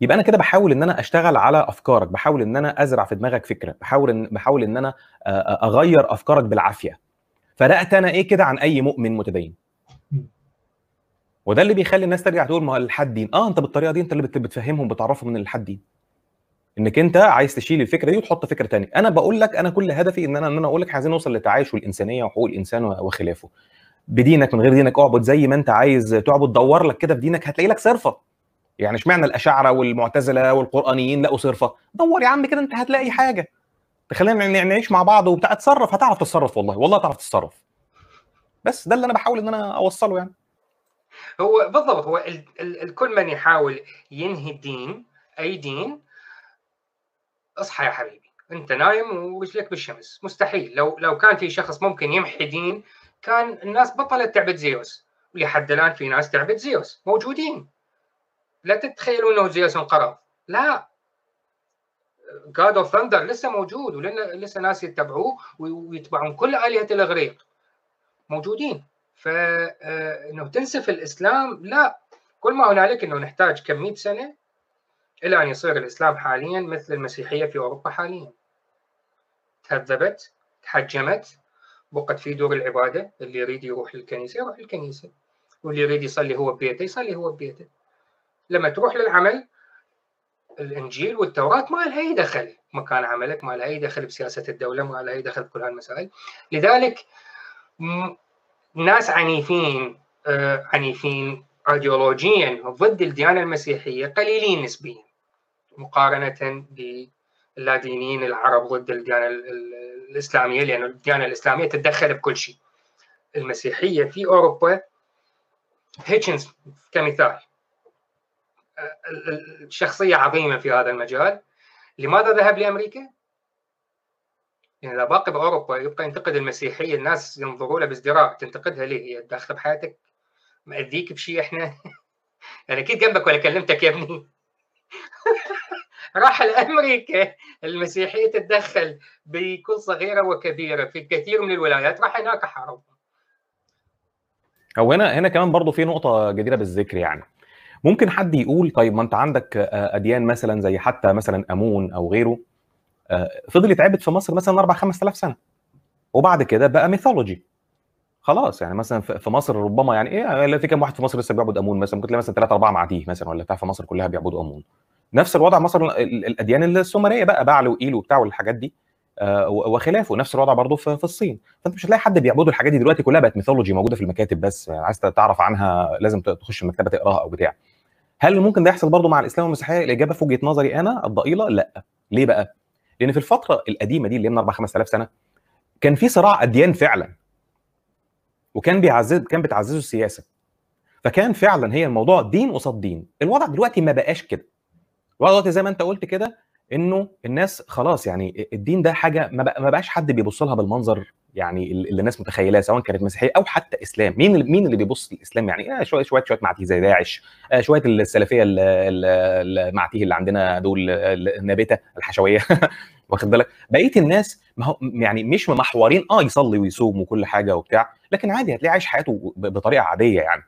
يبقى أنا كده بحاول إن أنا أشتغل على أفكارك بحاول إن أنا أزرع في دماغك فكرة بحاول إن بحاول إن أنا أغير أفكارك بالعافية. فرقت أنا إيه كده عن أي مؤمن متدين؟ وده اللي بيخلي الناس ترجع تقول ما الحد دين. آه أنت بالطريقة دي أنت اللي بتفهمهم بتعرفهم إن الحد دين. إنك أنت عايز تشيل الفكرة دي وتحط فكرة ثانية أنا بقول لك أنا كل هدفي إن أنا إن أنا أقول لك عايزين نوصل للتعايش والانسانيه وحقوق الإنسان وخلافه. بدينك من غير دينك أعبد زي ما أنت عايز تعبد دور لك كده في دينك هتلاقي لك صرفة. يعني اشمعنى الأشاعرة والمعتزلة والقرآنيين لقوا صرفة؟ دور يا عم كده انت هتلاقي حاجة. تخلينا نعيش مع بعض وبتاع. اتصرف هتعرف تتصرف والله. والله تعرف تتصرف. بس ده اللي أنا بحاول إن أنا أوصله يعني. هو بالضبط هو ال ال كل من يحاول ينهي الدين أي دين اصحى يا حبيبي. أنت نايم ورجلك بالشمس. مستحيل. لو لو كان في شخص ممكن يمحي دين كان الناس بطلت تعبد زيوس. ولحد الآن في ناس تعبد زيوس. موجودين. لا تتخيلوا إنه زيوس انقرض لا. God of thunder لسه موجود ولسه ناس يتبعوه ويتبعون كل آلهة الإغريق. موجودين. فانه تنسف الإسلام لا. كل ما هنالك إنه نحتاج كم 100 سنة إلى أن يصير الإسلام حاليا مثل المسيحية في أوروبا حاليا. تهذبت تحجمت بقت في دور العبادة اللي يريد يروح للكنيسة يروح للكنيسة واللي يريد يصلي هو ببيته يصلي هو ببيته لما تروح للعمل الإنجيل والتوراة ما لها أي دخل. مكان عملك ما لها أي دخل بسياسة الدولة ما لها أي دخل بكل هالمسائل. لذلك ناس عنيفين آه عنيفين ايديولوجيا ضد الديانة المسيحية قليلين نسبيا. مقارنة باللادينيين العرب ضد الديانة الإسلامية لأن الديانة الإسلامية تتدخل بكل شيء. المسيحية في أوروبا هيتشنز كمثال. شخصية عظيمة في هذا المجال. لماذا ذهب لأمريكا؟ يعني إذا باقي بأوروبا يبقى ينتقد المسيحية الناس ينظروا له بازدراء. تنتقدها ليه؟ هي داخلة بحياتك مأذيك بشيء إحنا. يعني أكيد جنبك ولا كلمتك يا ابني. راح لأمريكا. المسيحية تتدخل بكل صغيرة وكبيرة في كثير من الولايات. راح هناك حارب هو هنا هنا كمان برضه في نقطة جديرة بالذكر يعني. ممكن حد يقول طيب ما انت عندك أديان مثلا زي حتى مثلا أمون أو غيره فضل يتعبد في مصر مثلا 4 5000 سنة. وبعد كده بقى mythology خلاص يعني مثلا في مصر ربما يعني إيه في كام واحد في مصر لسه بيعبد أمون مثلا؟ ممكن تلاقي مثلا ثلاثة أربعة معديه مثلا ولا بتاع في مصر كلها بيعبدوا أمون. نفس الوضع مصر الأديان السومرية بقى بعل وايل وبتاع والحاجات دي. وخلافه نفس الوضع برضه في الصين. فأنت مش هتلاقي حد بيعبدوا الحاجات دي دلوقتي كلها بقت mythology موجودة في المكاتب بس يعني عايز تعرف عنها لازم تخش المكتبة تقراها أو بتاع. هل ممكن ده يحصل برضه مع الإسلام والمسيحية؟ الإجابة في وجهة نظري أنا الضئيلة لأ. ليه بقى؟ لأن في الفترة القديمة دي اللي من 4 5000 سنة كان في صراع أديان فعلا. وكان بيعزز كان بتعززه السياسة. فكان فعلا هي الموضوع دين قصاد دين. الوضع دلوقتي ما بقاش كده. الوضع دلوقتي زي ما أنت قلت كده انه الناس خلاص يعني الدين ده حاجة ما, بقاش حد بيبص لها بالمنظر يعني اللي الناس متخيلاه سواء كانت مسيحية أو حتى إسلام. مين مين اللي بيبص للإسلام يعني؟ آه شوية شوية شوية معتيه زي داعش آه شوية السلفية ال- ال- المعتيه اللي عندنا دول ال- النابتة الحشوية. واخد بالك؟ بقية الناس ما هو يعني مش محورين آه يصلي ويصوم وكل حاجة وبتاع لكن عادي هتلاقيه عايش حياته بطريقة عادية يعني.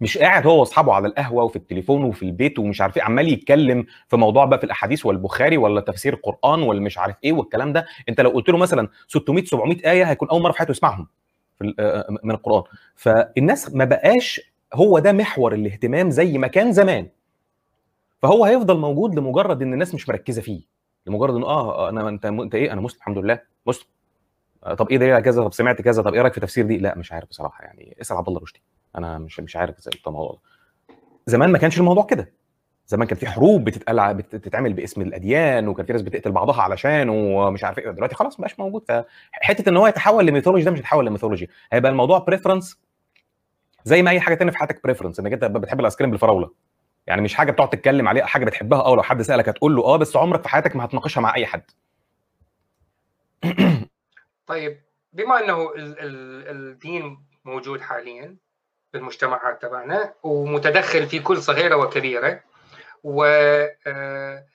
مش قاعد هو واصحابه على القهوة وفي التليفون وفي البيت ومش عارف إيه عمال يتكلم في موضوع بقى في الأحاديث والبخاري ولا تفسير القران ولا مش عارف إيه والكلام ده. أنت لو قلت له مثلا 600 700 آية هيكون أول مرة في حياته يسمعهم ال- آه، من القرآن. فالناس ما بقاش هو ده محور الاهتمام زي ما كان زمان. فهو هيفضل موجود لمجرد إن الناس مش مركزة فيه. لمجرد انه آه أنا أنت أنت إيه؟ أنا مسلم الحمد لله مسلم. آه، طب إيه دليل على كذا طب سمعت كذا طب إيه رأيك في تفسير دي؟ لا مش عارف بصراحة يعني. اسأل عبد الله رشدي أنا مش مش عارف إزاي الموضوع ده. زمان ما كانش الموضوع كده. زمان كان في حروب بتتقال بتتعمل باسم الأديان وكان في ناس بتقتل بعضها علشان ومش عارف إيه. دلوقتي خلاص ما بقاش موجود. فحتة إن هو يتحول ل mythology ده مش هيتحول ل mythology. هيبقى الموضوع preference زي ما أي حاجة تانية في حياتك preference إنك أنت بتحب الآيس كريم بالفراولة. يعني مش حاجة بتقعد تتكلم عليها حاجة بتحبها آه لو حد سألك هتقول له آه بس عمرك في حياتك ما هتناقشها مع أي حد. طيب بما إنه ال- ال- الدين موجود حاليا في المجتمعات تبعنا ومتدخل في كل صغيرة وكبيرة وتاتينا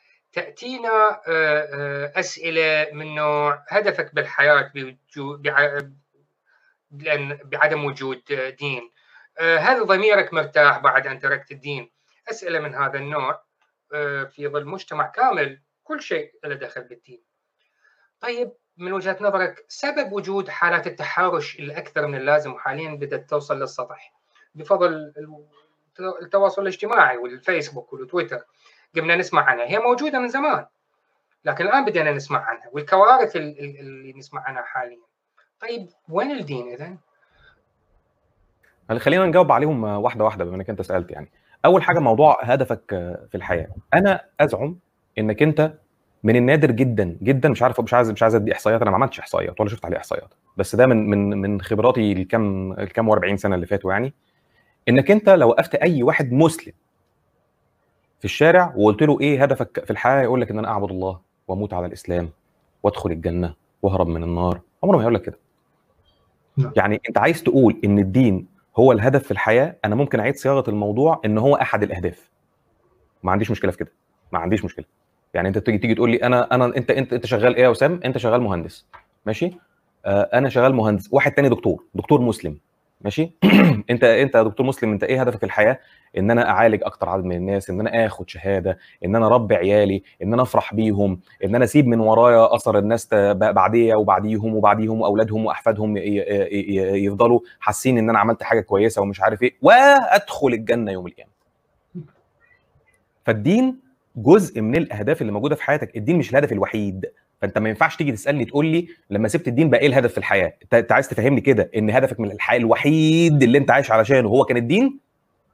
أسئلة من نوع هدفك بالحياة بعدم وجود آه، دين آه، هل ضميرك مرتاح بعد أن تركت الدين؟ أسئلة من هذا النوع آه، في ظل مجتمع كامل كل شيء له دخل بالدين. طيب من وجهة نظرك سبب وجود حالات التحرش الأكثر من اللازم وحاليا بدأت توصل للسطح بفضل ال- التواصل الاجتماعي والفيسبوك والتويتر قمنا نسمع عنها. هي موجودة من زمان لكن الآن بدينا نسمع عنها والكوارث ال- ال- اللي نسمع عنها حاليا. طيب وين الدين اذا؟ هل خلينا نجاوب عليهم واحدة واحدة بما إنك أنت سألت يعني. أول حاجة موضوع هدفك في الحياة. أنا أزعم إنك أنت من النادر جدا جدا مش عارف مش عايز مش عايز أدي إحصائيات أنا ما عملتش إحصائيات ولا شفت عليه إحصائيات. بس ده من من من خبراتي الكام الكام و40 سنة اللي فاتوا يعني. إنك أنت لو وقفت أي واحد مسلم في الشارع وقلت له إيه هدفك في الحياة يقول لك إن أنا أعبد الله وأموت على الإسلام وأدخل الجنة وأهرب من النار. عمره ما هيقول لك كده. نعم. يعني أنت عايز تقول إن الدين هو الهدف في الحياة؟ أنا ممكن أعيد صياغة الموضوع إن هو أحد الأهداف. ما عنديش مشكلة في كده. ما عنديش مشكلة. يعني أنت تيجي تيجي تقول لي أنا أنا أنت أنت أنت شغال إيه يا وسام أنت شغال مهندس. ماشي؟ آه أنا شغال مهندس. واحد تاني دكتور. دكتور مسلم. ماشي؟ انت انت يا دكتور مسلم انت إيه هدفك في الحياة؟ ان أنا اعالج أكتر عدد من الناس ان أنا اخد شهادة ان أنا اربي عيالي ان أنا افرح بيهم ان أنا اسيب من ورايا اثر الناس بعديا وبعديهم وبعديهم واولادهم واحفادهم يفضلوا حاسين ان أنا عملت حاجة كويسة ومش عارف إيه وادخل الجنة يوم القيامة. فالدين جزء من الأهداف اللي موجودة في حياتك. الدين مش الهدف الوحيد. فانت ما ينفعش تيجي تسألني تقول لي لما سبت الدين بقى إيه الهدف في الحياة؟ انت عايز تفهمني كده إن هدفك من الحياة الوحيد اللي أنت عايش علشانه هو كان الدين؟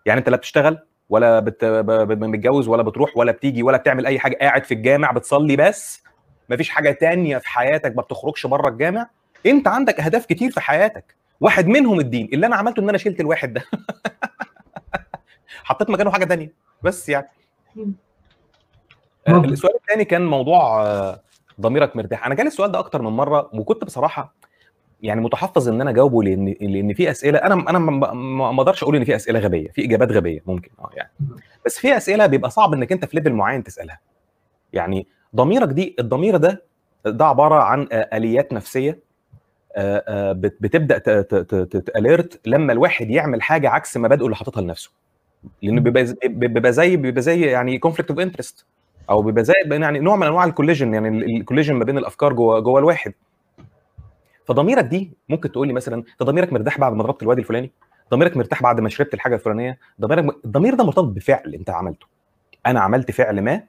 يعني أنت لا بتشتغل ولا بت... ب- ب- متجوز ولا بتروح ولا بتيجي ولا بتعمل أي حاجة قاعد في الجامع بتصلي بس؟ مفيش حاجة تانية في حياتك ما بتخرجش بره الجامع؟ أنت عندك أهداف كتير في حياتك. واحد منهم الدين اللي أنا عملته إن أنا شلت الواحد ده. حطيت مكانه حاجة تانية. بس يعني. آه،. السؤال الثاني كان موضوع آه، ضميرك مرتاح. أنا جالي السؤال ده أكتر من مرة وكنت بصراحة يعني متحفظ إن أنا أجاوبه لأن لأن في أسئلة أنا أنا ما- أقدرش أقول إن في أسئلة غبية في إجابات غبية ممكن آه يعني. بس في أسئلة بيبقى صعب إنك أنت في ليفل معين تسألها. يعني ضميرك دي الضمير ده ده عبارة عن آه، آليات نفسية آه، آه، بت- بتبدأ تاليرت لما الواحد يعمل حاجة عكس مبادئه اللي حاططها لنفسه. لأنه بيبقى زي بيبقى زي يعني conflict of interest أو بيبقى زي يعني نوع من أنواع ال collision يعني ال collision ما بين الأفكار جوه جوه الواحد. فضميرك دي ممكن تقول لي مثلا انت ضميرك مرتاح بعد ما ضربت الواد الفلاني؟ ضميرك مرتاح بعد ما شربت الحاجة الفلانية؟ ضميرك الضمير ده مرتبط بفعل أنت عملته. أنا عملت فعل ما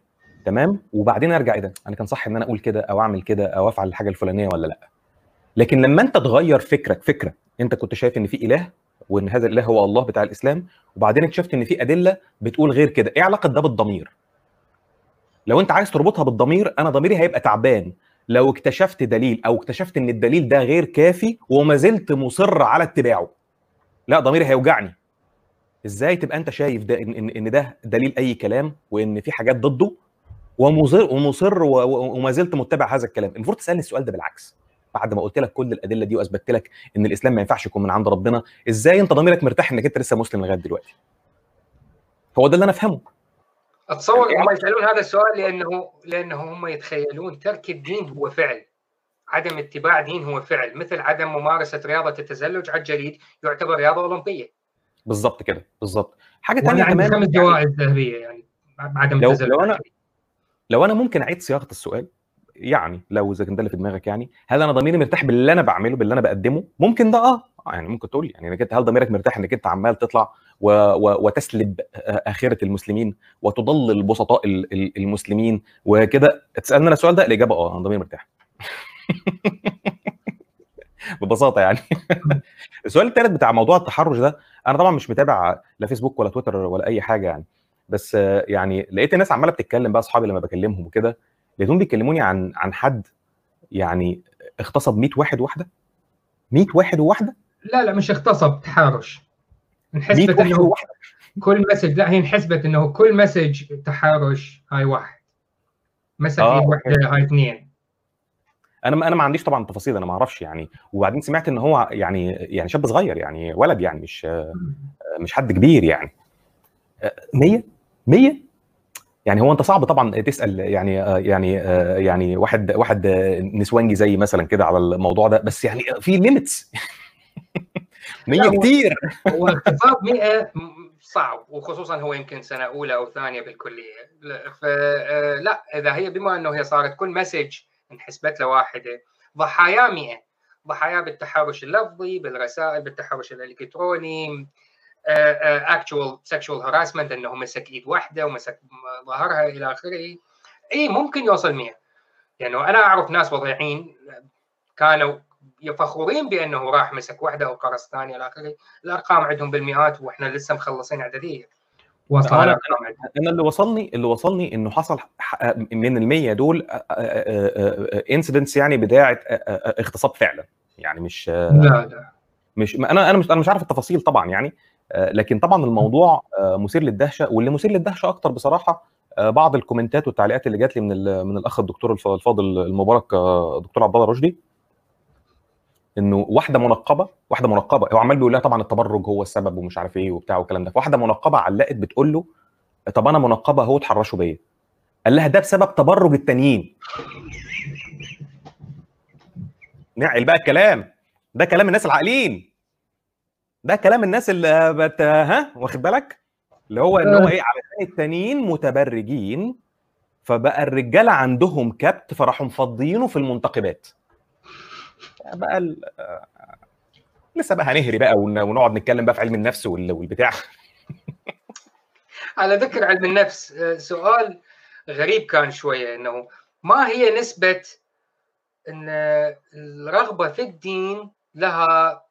تمام؟ وبعدين أرجع إيه ده؟ أنا كان صح إن أنا أقول كده أو أعمل كده أو أفعل الحاجة الفلانية ولا لأ؟ لكن لما أنت تغير فكرك فكرة أنت كنت شايف إن في إله وإن هذا الإله هو الله بتاع الإسلام وبعدين اكتشفت إن في أدلة بتقول غير كده إيه علاقة ده بالضمير؟ لو انت عايز تربطها بالضمير أنا ضميري هيبقى تعبان. لو اكتشفت دليل أو اكتشفت إن الدليل ده غير كافي وما زلت مصر على اتباعه. لا ضميري هيوجعني. إزاي تبقى أنت شايف ده إن إن, ده دليل أي كلام وإن في حاجات ضده ومصر ومصر وما زلت متبع هذا الكلام؟ المفروض تسألني السؤال ده بالعكس. بعد ما قلت لك كل الأدلة دي وأثبتت لك إن الإسلام ما ينفعش يكون من عند ربنا إزاي أنت ضميرك مرتاح إنك أنت لسه مسلم لغاية دلوقتي؟ هو ده اللي أنا أفهمه. أتصور هم يسألون هذا السؤال لأنه لأنه هم يتخيلون ترك الدين هو فعل عدم اتباع دين هو فعل مثل عدم ممارسة رياضة التزلج على الجليد يعتبر رياضة أولمبية بالظبط كده بالظبط حاجة ثانية كمان خمس يعني جوائز ذهبية يعني بعدم لو- التزلج لو الجليد. لو أنا ممكن أعيد صياغة السؤال يعني لو إذا كان ده اللي في دماغك يعني هل أنا ضميري مرتاح باللي أنا بعمله باللي أنا بقدمه ممكن ده آه يعني ممكن تقول لي يعني إنك أنت هل ضميرك مرتاح إنك أنت عمال تطلع. وتسلب آخرة المسلمين وتضلل بسطاء ال- ال- المسلمين وكده. تسالني أنا السؤال ده الإجابة آه أنا ضميري مرتاح. ببساطة يعني. السؤال الثالث بتاع موضوع التحرش ده أنا طبعا مش متابع لا فيسبوك ولا تويتر ولا أي حاجة يعني. بس يعني لقيت الناس عمالة بتتكلم بقى أصحابي لما بكلمهم وكده لقيتهم بيكلموني عن عن حد يعني اغتصب 100 واحد واحدة 100 واحد وواحدة؟ لا لا مش اغتصب تحرش. 100 انحسبت إنه كل message لا هي انحسبت إنه كل message تحرش هاي واحد. message آه،. واحدة هاي اثنين. أنا أنا ما عنديش طبعا تفاصيل أنا ما أعرفش يعني. وبعدين سمعت إن هو يعني يعني شاب صغير يعني ولد يعني مش مش حد كبير يعني. 100 100 يعني هو أنت صعب طبعا تسأل يعني آه، يعني آه، يعني واحد واحد نسوانجي زي مثلا كده على الموضوع ده بس يعني في limits 100 لا، هو- كتير. واغتصاب 100 م- صعب وخصوصا هو يمكن سنة أولى أو ثانية بالكلية. لا، فلا إذا هي بما إنه هي صارت كل message انحسبت له واحدة ضحايا 100 ضحايا بالتحرش اللفظي بالرسائل بالتحرش الإلكتروني actual sexual harassment إنه مسك إيد واحدة ومسك ظهرها إلى آخره. اي ممكن يوصل 100 يعني أنا أعرف ناس وضيعين كانوا فخورين بأنه راح مسك واحدة أو قرص ثانية إلى آخره. الأرقام عندهم بالمئات وإحنا لسه مخلصين اعداديه أنا- الأرقام عندهم. أنا اللي وصلني اللي وصلني إنه حصل من ال 100 دول incidents يعني بتاعة اغتصاب فعلا. يعني مش لا لا. مش أنا أنا مش أنا مش عارف التفاصيل طبعا يعني. لكن طبعا الموضوع مثير للدهشة. واللي مثير للدهشة أكتر بصراحة بعض ال comment ات والتعليقات اللي جات لي من من الأخ الدكتور الف- الفاضل المبارك دكتور عبد الله رشدي. إنه واحدة منقبة واحدة منقبة. هو عمال بيقول لها طبعا التبرج هو السبب ومش عارف إيه وبتاع والكلام ده. فواحده منقبة علقت بتقول له طب أنا منقبة أهو اتحرشوا بيا. قال لها ده بسبب تبرج التانيين. نعقل بقى الكلام. ده كلام الناس العاقلين. ده كلام الناس اللي بت ها؟ واخد بالك؟ اللي هو إن هو إيه؟ علشان التانيين متبرجين فبقى الرجالة عندهم كبت فراحوا مفضيينه في المنتقبات بقى ال... لسه بقى هنهري بقى ون- ونقعد نتكلم بقى في علم النفس وال- والبتاع. على ذكر علم النفس سؤال غريب كان شوية إنه ما هي نسبة إن الرغبة في الدين لها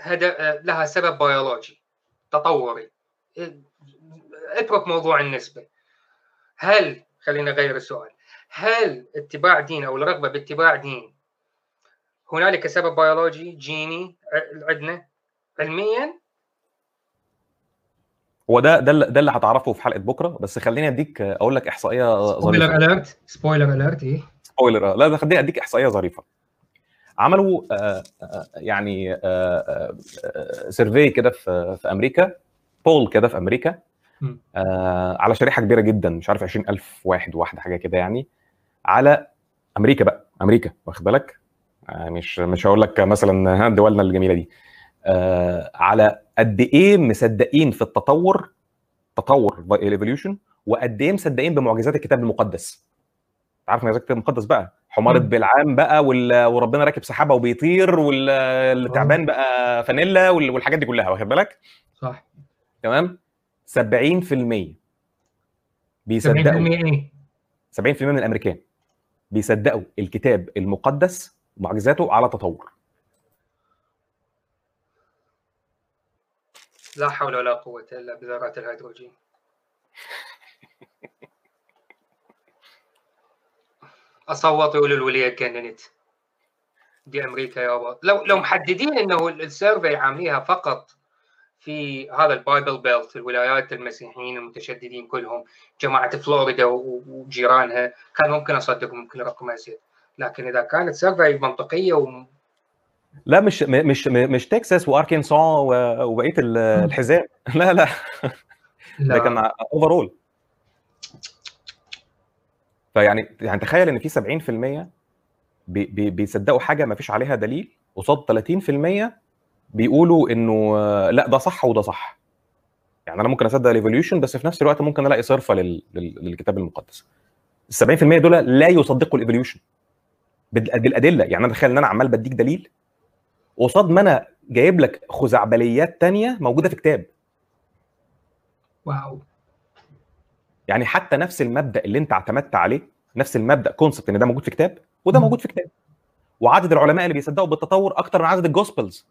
هدف لها سبب بيولوجي تطوري. اترك موضوع النسبة. هل خلينا نغير السؤال هل اتباع دين أو الرغبة باتباع دين هنالك سبب بيولوجي جيني عندنا علميا. هو ده ده اللي- ده اللي هتعرفه في حلقة بكرة. بس خليني أديك أقول لك إحصائية سبويلر اليرت سبويلر اليرت إيه؟ spoiler آه، لا ده خليني أديك إحصائية ظريفة. عملوا آه، آه، يعني survey كده في في أمريكا poll كده في أمريكا. آه، على شريحة كبيرة جدا مش عارف 20000 واحد واحدة حاجة كده يعني على أمريكا بقى. أمريكا واخد بالك؟ آه، مش مش هقول لك مثلا ها دولنا الجميلة دي. آه، على قد إيه مصدقين في التطور تطور الايفوليوشن وقد إيه مصدقين بمعجزات الكتاب المقدس. عارف معجزات الكتاب المقدس بقى؟ حمارة. بلعام بقى وال- وربنا راكب سحابة وبيطير والتعبان بقى فانيلا وال- والحاجات دي كلها واخد بالك؟ صح. تمام؟ 70% 70% بيصدقوا. إيه؟ 70% من الأمريكان بيصدقوا الكتاب المقدس معجزاته على تطور. لا حول ولا قوة إلا بذرات الهيدروجين. أصوت يقولوا الولية اتجننت دي أمريكا يابا لو لو محددين إنه السيرفي عامليها فقط في هذا ال Bible Belt الولايات المسيحيين المتشددين كلهم جماعة فلوريدا وجيرانها كان ممكن أصدق ممكن رقم أزيد. لكن إذا كانت survey منطقية و... لا مش مش مش تكساس وأركنسا وبقية ال- الحزام. لا لا. ده كان overall فيعني يعني تخيل إن في 70% بي بي بيصدقوا حاجة ما فيش عليها دليل قصاد 30% بيقولوا إنه آه، لا ده صح وده صح. يعني أنا ممكن أصدق ال evolution بس في نفس الوقت ممكن ألاقي صرفة لل... لل... للكتاب المقدس. ال 70% دول لا يصدقوا ال evolution بالأدلة. يعني أنا تخيل إن أنا عمال بديك دليل قصاد ما أنا جايب لك خزعبلات تانية موجودة في كتاب. wow. يعني حتى نفس المبدأ اللي أنت اعتمدت عليه نفس المبدأ concept إن ده موجود في كتاب وده. موجود في كتاب. وعدد العلماء اللي بيصدقوا بالتطور أكتر من عدد ال gospels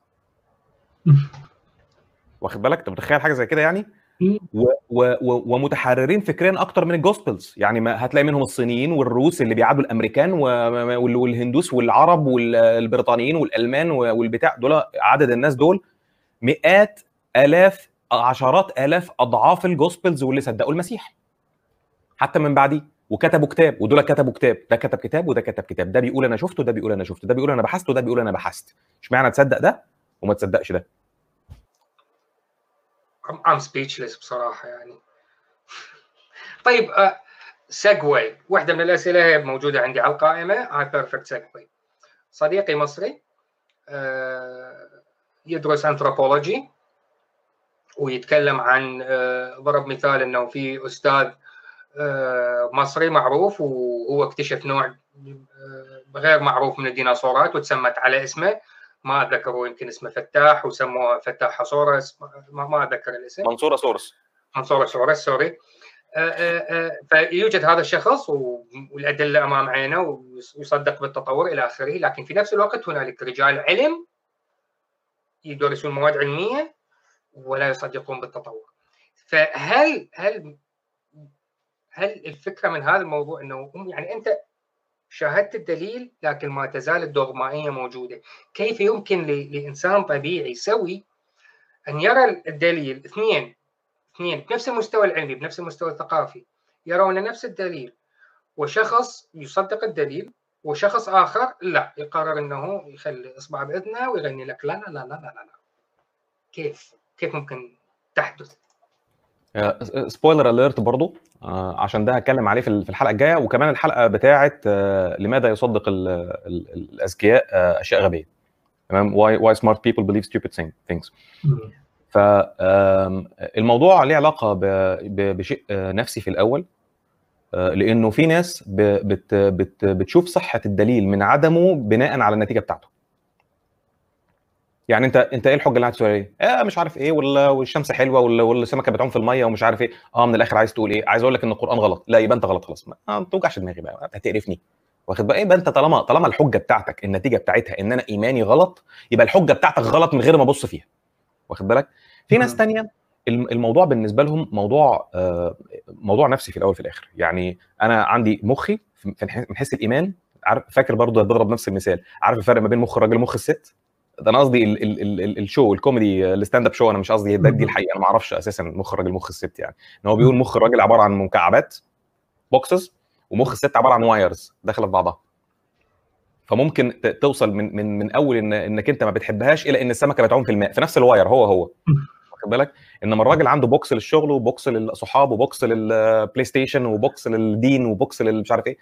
واخد بالك؟ أنت متخيل حاجة زي كده يعني. و و و ومتحررين فكريا أكتر من ال gospels. يعني ما هتلاقي منهم الصينيين والروس اللي بيعادوا الأمريكان والهندوس والعرب والبريطانيين والألمان والبتاع دول عدد الناس دول. مئات آلاف عشرات آلاف أضعاف ال gospels واللي صدقوا المسيح. حتى من بعديه وكتبوا كتاب ودول كتبوا كتاب. ده كتب كتاب وده كتب كتاب. ده بيقول أنا شفته ده بيقول أنا شفته. ده بيقول أنا بحثت وده بيقول أنا بحثت. إشمعنى تصدق ده وما تصدقش ده؟ ام speechless بصراحة يعني. طيب segue واحدة من الأسئلة موجودة عندي على القائمة. هاي perfect segue صديقي مصري آه، يدرس انثروبولوجي ويتكلم عن آه، ضرب مثال إنه في أستاذ آه، مصري معروف وهو اكتشف نوع آه، غير معروف من الديناصورات وتسمت على اسمه. ما اتذكر يمكن اسمه فتاح وسموه فتاحصورس ما, ما أتذكر الاسم. منصوراسورس منصوراسورس sorry. آه، آه، آه، فيوجد هذا الشخص والأدلة أمام عينه ويصدق بالتطور إلى آخره لكن في نفس الوقت هنالك رجال علم يدرسون مواد علمية ولا يصدقون بالتطور. فهل هل هل الفكرة من هذا الموضوع إنه يعني أنت شاهدت الدليل لكن ما تزال الدوغمائيه موجودة. كيف يمكن ل- لإنسان طبيعي سوي أن يرى الدليل؟ اثنين اثنين بنفس المستوى العلمي بنفس المستوى الثقافي يرون نفس الدليل. وشخص يصدق الدليل وشخص آخر لا يقرر إنه يخلي إصبع بإذنه ويغني لك لا لا لا لا لا, لا. كيف؟ كيف ممكن تحدث؟ سبويلر اليرت برضو. آه، عشان ده هتكلم عليه في ال- في الحلقة الجاية. وكمان الحلقة بتاعه آه، لماذا يصدق ال- ال- ال- الأذكياء آه، أشياء غبية. تمام؟ Why why smart people believe stupid thing- things. فالموضوع ليه علاقة بشيء آه، نفسي في الأول. آه، لأنه في ناس ب- بت بت بتشوف صحة الدليل من عدمه بناء على النتيجة بتاعته. يعني انت انت إيه الحجة اللي عايز تقولها إيه؟ آه مش عارف إيه ولا والشمس حلوة ولا ولا السمكه بتعوم في المية ومش عارف إيه آه من الآخر عايز تقول إيه؟ عايز أقول لك إن القرآن غلط لا يبقى أنت غلط خلاص ما آه، ما توجعش دماغي بقى هتقرفني واخد بقى يبقى أنت طالما طالما الحجة بتاعتك النتيجة بتاعتها إن أنا إيماني غلط يبقى الحجة بتاعتك غلط من غير ما أبص فيها واخد بالك؟ في ناس. تانية الم- الموضوع بالنسبة لهم موضوع آه، موضوع نفسي في الأول في الآخر يعني أنا عندي مخي من حيث الإيمان عارف فاكر برضه بضرب نفس المثال عارف الفرق ما بين مخ الراجل ومخ الست ده أنا قصدي ال- ال- ال- ال- ال show الكوميدي ال stand-up show أنا مش قصدي ده دي الحقيقة أنا ما أعرفش أساسا مخ الراجل مخ الست يعني. إن هو بيقول مخ الراجل عبارة عن مكعبات boxes ومخ الست عبارة عن wires داخلة في بعضها. فممكن توصل من من من أول إن إنك أنت ما بتحبهاش إلى إن السمكة بتعوم في الماء. في نفس ال wire هو هو. واخد بالك؟ إنما الراجل عنده بوكس للشغل وبوكس للصحاب وبوكس للبلاي ستيشن وبوكس للدين وبوكس للمش عارف إيه.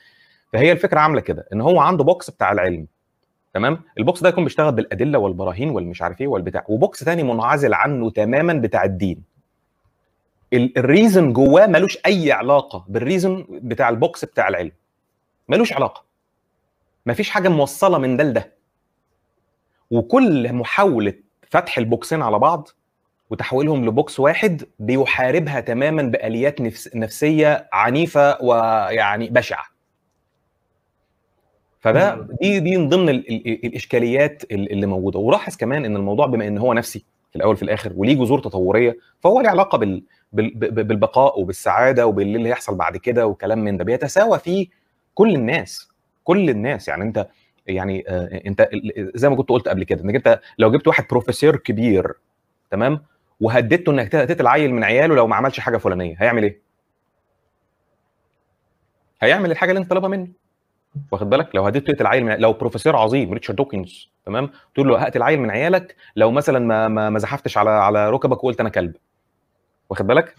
فهي الفكرة عاملة كده إن هو عنده box بتاع العلم. تمام؟ ال box ده يكون بيشتغل بالأدلة والبراهين والمش عارف إيه والبتاع. و box تاني منعزل عنه تماما بتاع الدين. ال- reason جواه ملوش أي علاقة بال reason بتاع ال box بتاع العلم. ملوش علاقة. مفيش حاجة موصلة من ده لده. وكل محاولة فتح البوكسين على بعض وتحويلهم لبوكس واحد بيحاربها تماما بآليات نفس نفسية عنيفة ويعني بشعة. فده. دي دي من ضمن ال ال الإشكاليات ال- اللي موجودة. ولاحظ كمان إن الموضوع بما إن هو نفسي في الأول في الآخر وليه جذور تطورية فهو له علاقة بال بالبقاء وبالسعادة وباللي هيحصل بعد كده وكلام من ده. بيتساوى فيه كل الناس كل الناس. يعني أنت يعني آه، أنت زي ما كنت قلت قبل كده إنك أنت لو جبت واحد بروفيسور كبير تمام؟ وهددته إنك تقتل عيل من عياله لو ما عملش حاجة فلانية هيعمل إيه؟ هيعمل الحاجة اللي أنت طالبها منه. واخد بالك؟ لو هديت تقتل عيل من لو بروفيسور عظيم ريتشارد دوكنز تمام؟ تقول له هقتل عيل من عيالك لو مثلا ما ما, ما زحفتش على على ركبك وقلت أنا كلب. واخد بالك.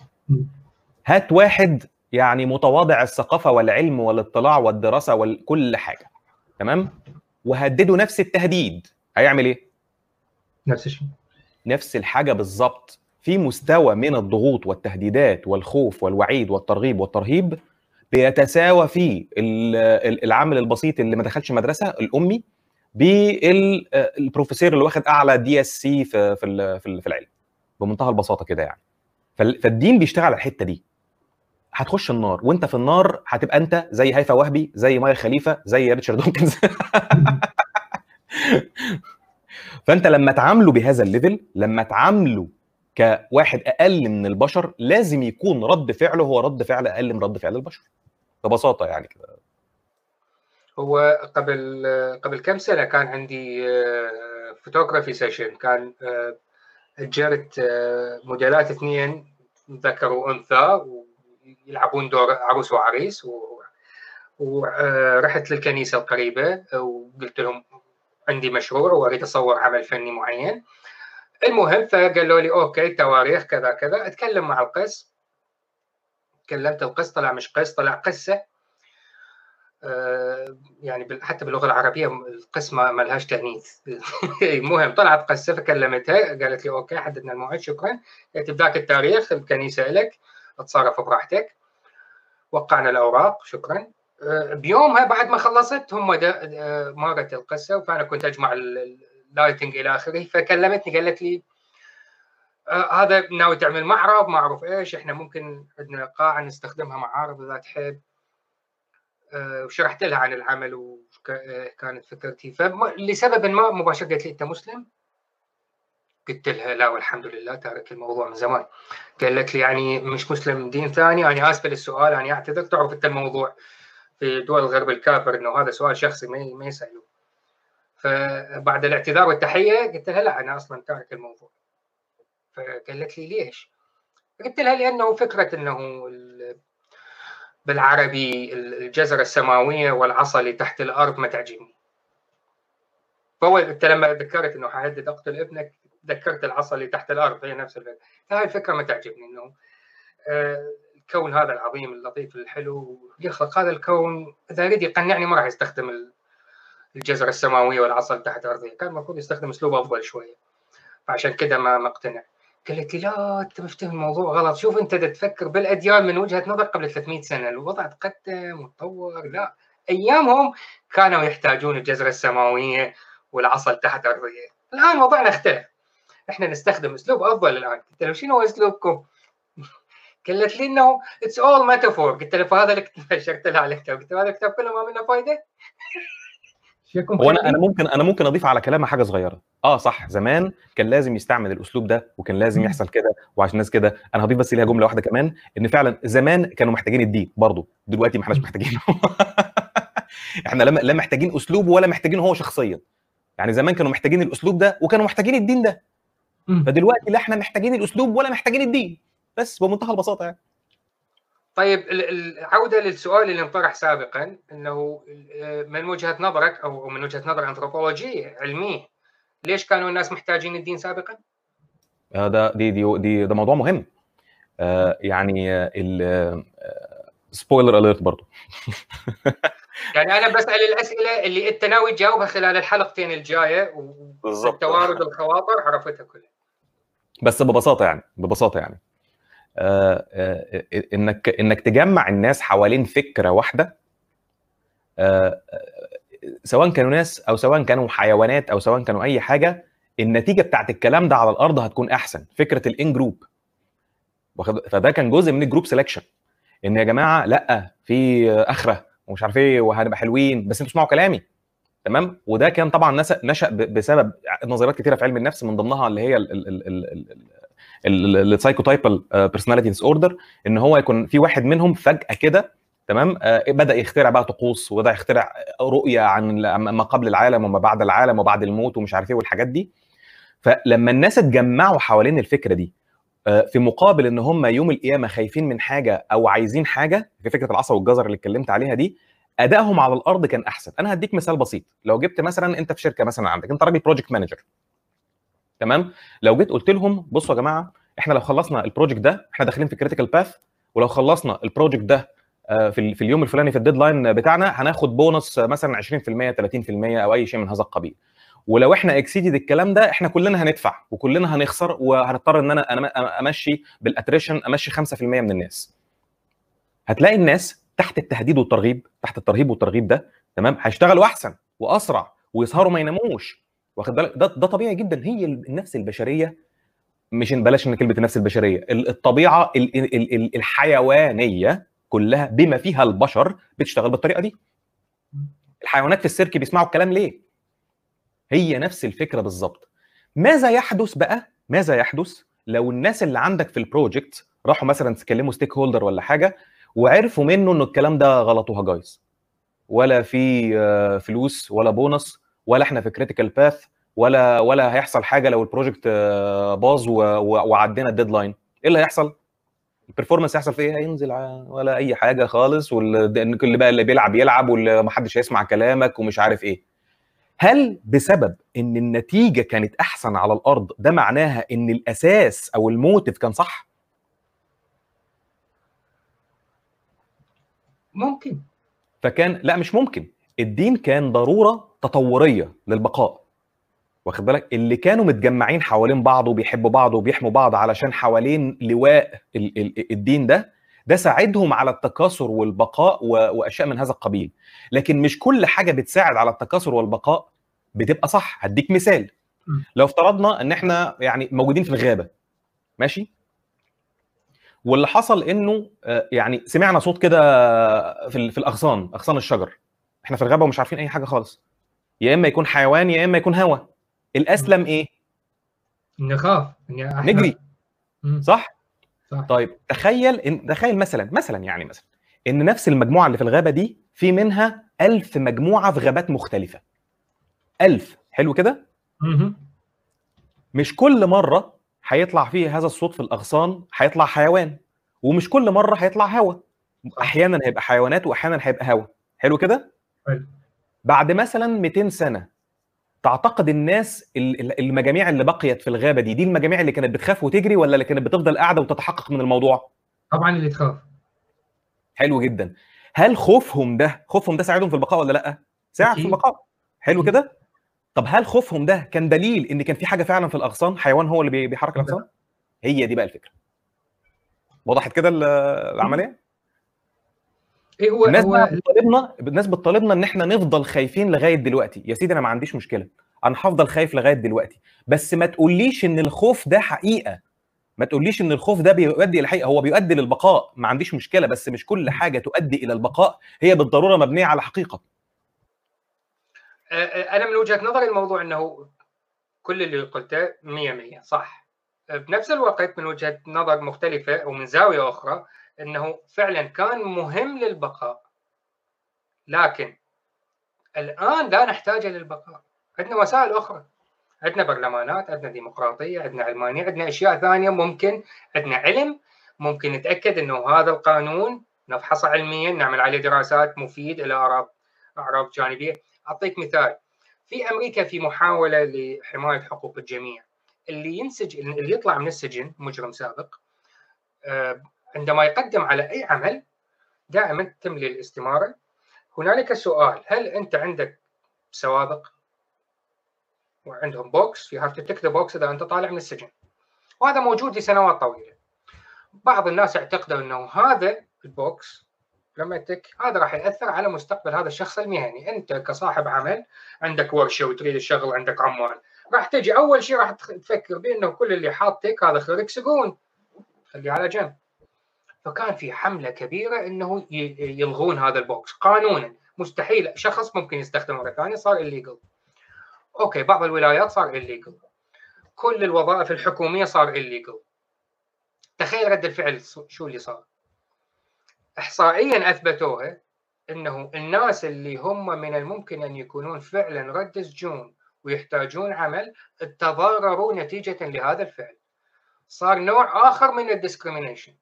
هات واحد يعني متواضع الثقافة والعلم والاطلاع والدراسة وكل حاجة تمام؟ وهدده نفس التهديد هيعمل إيه؟ نفس الشيء. نفس الحاجة بالظبط في مستوى من الضغوط والتهديدات والخوف والوعيد والترغيب والترهيب بيتساوى فيه ال- ال- العامل البسيط اللي ما دخلش مدرسة الأمي بالبروفيسور اللي واخد أعلى DSc في في ال- في ال- في العلم. بمنتهى البساطة كده يعني. فال- فالدين بيشتغل على الحتة دي. هتخش النار وأنت في النار هتبقى أنت زي هيفا وهبي زي مايا خليفة زي ريتشارد دوكنز فأنت لما تعامله بهذا ال level لما تعامله كواحد أقل من البشر لازم يكون رد فعله هو رد فعل أقل من رد فعل البشر. ببساطة يعني كده. هو قبل قبل كم سنة كان عندي photography session كان آه، أجرت آه، موديلات اثنين ذكر وأنثى ويلعبون دور عروس وعريس ورحت للكنيسة القريبة وقلت لهم عندي مشروع وأريد أصور عمل فني معين. المهم فقالوا لي okay تواريخ كذا كذا أتكلم مع القس. كلمت القس طلع مش قس طلع قسة. آه، يعني حتى باللغة العربية القسمه ما لهاش تأنيث. المهم طلعت قسة فكلمتها قالت لي okay حددنا الموعد شكرا. قالت بذاك التاريخ الكنيسة لك اتصرف براحتك. وقعنا الأوراق شكرا. آه، بيومها بعد ما خلصت هم آه، مارت القسة فانا كنت أجمع ال lighting إلى آخره فكلمتني قالت لي آه، هذا ناوي تعمل معرض ما أعرف إيش إحنا ممكن عندنا قاعه نستخدمها معارض إذا تحب. آه، وشرحت لها عن العمل وكانت فكرتي. فلسبب ما مباشرة قالت لي أنت مسلم؟ قلت لها لا والحمد لله تارك الموضوع من زمان. قالت لي يعني مش مسلم دين ثاني أنا آسفة للسؤال أنا أعتذر تعرف أنت الموضوع في دول الغرب الكافر إنه هذا سؤال شخصي ما ما يسالوه فبعد الاعتذار والتحية قلت لها لا أنا أصلا تارك الموضوع. فقالت لي ليش؟ قلت لها لأنه فكرة إنه ال- بالعربي الجزرة السماوية والعصا اللي تحت الأرض ما تعجبني. فهو أنت لما ذكرت إنه حهدد أقتل ابنك ذكرت العصا اللي تحت الأرض هي نفس الفكرة. فهذه الفكرة ما تعجبني إنه آه، الكون هذا العظيم اللطيف الحلو. يخلق هذا الكون إذا يريد يقنعني ما راح يستخدم ال- الجزرة السماوية والعصا تحت الأرض كان المفروض يستخدم أسلوب أفضل شوية. فعشان كده ما اقتنع. قالت لي لا أنت مفتهم الموضوع غلط. شوف أنت تفكر بالأديان من وجهة نظر قبل 300 سنة. الوضع تقدم وتطور. لا أيامهم كانوا يحتاجون الجزره السماوية والعصا تحت ارضيه الآن وضعنا اختلف. إحنا نستخدم أسلوب أفضل الآن. قلت له شنو أسلوبكم؟ قالت لي إنه it's all metaphor قلت له فهذا اللي نشرت لها على الكتاب. قلت له هذا الكتاب كله ما منه فائده هو أنا أنا ممكن أنا ممكن أضيف على كلامها حاجة صغيرة. آه صح زمان كان لازم يستعمل الأسلوب ده وكان لازم. يحصل كده وعشان الناس كده. أنا هضيف بس ليها جملة واحدة كمان إن فعلا زمان كانوا محتاجين الدين برضه دلوقتي ما احناش محتاجينه. إحنا لا محتاجين أسلوب ولا محتاجين هو شخصيا. يعني زمان كانوا محتاجين الأسلوب ده وكانوا محتاجين الدين ده. فدلوقتي لا إحنا محتاجين الأسلوب ولا محتاجين الدين. بس بمنتهى البساطة يعني. طيب ال- العوده للسؤال اللي انطرح سابقا إنه آه، من وجهة نظرك أو من وجهة نظر أنثروبولوجية علمية ليش كانوا الناس محتاجين الدين سابقا؟ آه، ده دي دي دي ده موضوع مهم آه يعني آه، ال سبويلر اليرت برضه يعني أنا بسأل الأسئلة اللي أنت ناوي تجاوبها خلال الحلقتين الجاية بالظبط. وتوارد الخواطر عرفتها كلها. بس ببساطة يعني ببساطة يعني إنك إنك تجمع الناس حوالين فكرة واحدة آه آه، سواء كانوا ناس أو سواء كانوا حيوانات أو سواء كانوا أي حاجة النتيجة بتاعت الكلام ده على الأرض هتكون أحسن. فكرة ال in-group فده كان جزء من ال group selection إن يا جماعة لأ في أخرة ومش عارف إيه وهنبقى حلوين بس أنتوا اسمعوا كلامي. تمام؟ وده كان طبعا نشأ بسبب نظريات كتيرة في علم النفس من ضمنها اللي هي ال schizotypal personality disorder إن هو يكون في واحد منهم فجأة كده تمام؟ آه، بدأ يخترع بقى طقوس وبدأ يخترع رؤية عن ما قبل العالم وما بعد العالم وبعد الموت ومش عارف إيه والحاجات دي. فلما الناس اتجمعوا حوالين الفكرة دي آه، في مقابل إن هم يوم القيامة خايفين من حاجة أو عايزين حاجة في فكرة العصا والجزر اللي اتكلمت عليها دي أدائهم على الأرض كان أحسن. أنا هديك مثال بسيط. لو جبت مثلا أنت في شركة مثلا عندك أنت راجل project manager تمام؟ لو جيت قلت لهم بصوا يا جماعة إحنا لو خلصنا ال project ده إحنا داخلين في critical path ولو خلصنا ال project ده آه، في في اليوم الفلاني في ال deadline بتاعنا هناخد بونص مثلا 20% 30% أو أي شيء من هذا القبيل. ولو إحنا exceeded الكلام ده إحنا كلنا هندفع وكلنا هنخسر وهنضطر إن أنا أمشي بال attrition أمشي 5% من الناس. هتلاقي الناس تحت التهديد والترغيب تحت الترهيب والترغيب ده تمام؟ هيشتغلوا أحسن وأسرع ويسهروا ما يناموش. واخد بالك؟ ده ده طبيعي جدا. هي النفس البشرية مش بلاش إن كلمة النفس البشرية ال- الطبيعة ال- ال- ال- الحيوانية كلها بما فيها البشر بتشتغل بالطريقة دي. الحيوانات في السيرك بيسمعوا الكلام ليه؟ هي نفس الفكرة بالظبط ماذا يحدث بقى؟ ماذا يحدث؟ لو الناس اللي عندك في ال project راحوا مثلا تكلموا stakeholder ولا حاجة وعرفوا منه انه الكلام ده غلط وهجايص. ولا في آه، فلوس ولا بونص ولا إحنا في critical path ولا ولا هيحصل حاجة لو ال project آه، باظ وعدينا ال deadline إيه اللي هيحصل؟ ال performance هيحصل فيه إيه؟ هينزل ولا أي حاجة خالص واللي بقى اللي بيلعب يلعب واللي محدش هيسمع كلامك ومش عارف إيه. هل بسبب إن النتيجة كانت أحسن على الأرض ده معناها إن الأساس أو ال motive كان صح؟ ممكن. فكان لا مش ممكن. الدين كان ضرورة تطورية للبقاء. واخد بالك؟ اللي كانوا متجمعين حوالين بعض وبيحبوا بعض وبيحموا بعض علشان حوالين لواء ال- ال- الدين ده ده ساعدهم على التكاثر والبقاء و- وأشياء من هذا القبيل. لكن مش كل حاجة بتساعد على التكاثر والبقاء بتبقى صح. هديك مثال. لو افترضنا إن إحنا يعني موجودين في الغابة ماشي؟ واللي حصل إنه آه، يعني سمعنا صوت كده في في الأغصان أغصان الشجر. إحنا في الغابة ومش عارفين أي حاجة خالص. يا إما يكون حيوان يا إما يكون هوا. الأسلم إيه؟ نخاف. أحنا- نجري. صح؟ صح. طيب تخيل إن تخيل مثلا مثلا يعني مثلا إن نفس المجموعة اللي في الغابة دي في منها ألف مجموعة في غابات مختلفة. ألف. حلو كده. مش كل مرة هيطلع فيه هذا الصوت في الأغصان هيطلع حيوان ومش كل مرة هيطلع هوا. أحيانا هيبقى حيوانات واحيانا هيبقى هوا. حلو كده؟ حلو. بعد مثلا 200 سنة تعتقد الناس ال- ال- المجاميع اللي بقيت في الغابة دي دي المجاميع اللي كانت بتخاف وتجري ولا اللي كانت بتفضل قاعدة وتتحقق من الموضوع؟ طبعا اللي تخاف. حلو جدا. هل خوفهم ده خوفهم ده ساعدهم في البقاء ولا لأ؟ ساعد في. البقاء. حلو. كده؟ طب هل خوفهم ده كان دليل إن كان في حاجة فعلا في الأغصان؟ حيوان هو اللي بي- بيحرك لا. الاغصان هي دي بقى الفكرة. وضحت كده ال- العملية؟ إيه هو الناس هو بتطالبنا الناس بتطالبنا إن إحنا نفضل خايفين لغاية دلوقتي. يا سيدي أنا ما عنديش مشكلة. أنا هفضل خايف لغاية دلوقتي. بس ما تقوليش إن الخوف ده حقيقة. ما تقوليش إن الخوف ده بيؤدي إلى الحقيقة هو بيؤدي للبقاء. ما عنديش مشكلة. بس مش كل حاجة تؤدي إلى البقاء. هي بالضرورة مبنية على حقيقة. آه، آه، أنا من وجهة نظري الموضوع إنه كل اللي قلته 100 صح. آه، بنفس الوقت من وجهة نظر مختلفة أو من زاوية أخرى إنه فعلا كان مهم للبقاء. لكن الآن لا نحتاج للبقاء. عندنا وسائل أخرى. عندنا برلمانات عندنا ديمقراطية عندنا علمانيه عندنا أشياء ثانية ممكن عندنا علم ممكن نتأكد إنه هذا القانون نفحصه علميا نعمل عليه دراسات مفيد إلى أعراض أعراض جانبية. أعطيك مثال. في أمريكا في محاولة لحماية حقوق الجميع. اللي ينسجن اللي يطلع من السجن مجرم سابق آه، عندما يقدم على أي عمل دائما تملي الاستماره هنالك سؤال هل أنت عندك سوابق؟ وعندهم box you have to tick the box إذا أنت طالع من السجن. وهذا موجود لسنوات طويلة. بعض الناس اعتقدوا أنه هذا ال box لما tick هذا راح يأثر على مستقبل هذا الشخص المهني. أنت كصاحب عمل عندك ورشه وتريد الشغل عندك عمال. راح تجي أول شيء راح تفكر بأنه كل اللي حاط tick هذا خريج سجون. خليه على جنب. فكان في حملة كبيرة إنه يلغون هذا ال box قانونا. مستحيل. شخص ممكن يستخدمه مرة ثانية صار illegal okay بعض الولايات صار illegal كل الوظائف الحكومية صار illegal تخيل رد الفعل شو اللي صار. احصائيا اثبتوها إنه الناس اللي هم من الممكن أن يكونون فعلا رد سجون ويحتاجون عمل تضرروا نتيجة لهذا الفعل. صار نوع آخر من ال discrimination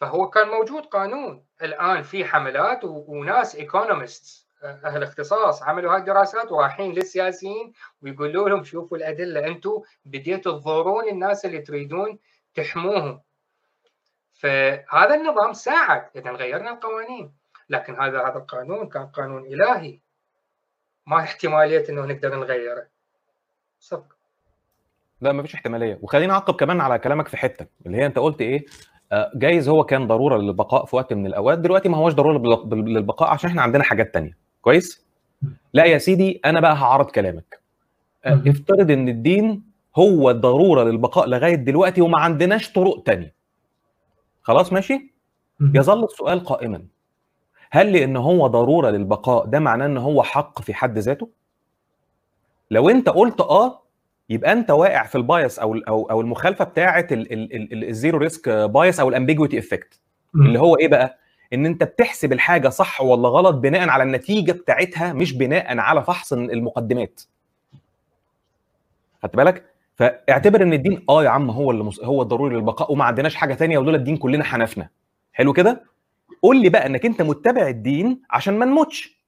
فهو كان موجود قانون. الآن في حملات وناس economist أهل اختصاص عملوا هاي الدراسات ورايحين للسياسيين ويقولوا لهم شوفوا الأدلة أنتم بديتوا تضرون الناس اللي تريدون تحموهم. فهذا النظام ساعد اذا غيرنا القوانين. لكن هذا هذا القانون كان قانون إلهي. ما احتمالية إنه نقدر نغيره. صدق. لا مفيش احتمالية. وخليني أعقب كمان على كلامك في حتة اللي هي أنت قلت إيه؟ جايز هو كان ضرورة للبقاء في وقت من الأوقات. دلوقتي ما هوش ضرورة للبقاء عشان إحنا عندنا حاجات تانية. كويس؟ لا يا سيدي أنا بقى هعرض كلامك. آه، افترض إن الدين هو الضروره للبقاء لغاية دلوقتي وما عندناش طرق تانية. خلاص ماشي؟ يظل السؤال قائما. هل لأن هو ضرورة للبقاء ده معناه إن هو حق في حد ذاته؟ لو أنت قلت آه يبقى انت واقع في ال bias أو أو أو المخالفة بتاعة ال zero risk bias أو ال ambiguity effect اللي هو إيه بقى؟ ان انت بتحسب الحاجة صح ولا غلط بناء على النتيجة بتاعتها مش بناء على فحص المقدمات. خدت بالك؟ فاعتبر ان الدين آه يا عم هو اللي مص... هو الضروري للبقاء وما عندناش حاجة تانية ولولا الدين كلنا حنفنا. حلو كده؟ قول لي بقى انك انت متبع الدين عشان ما نموتش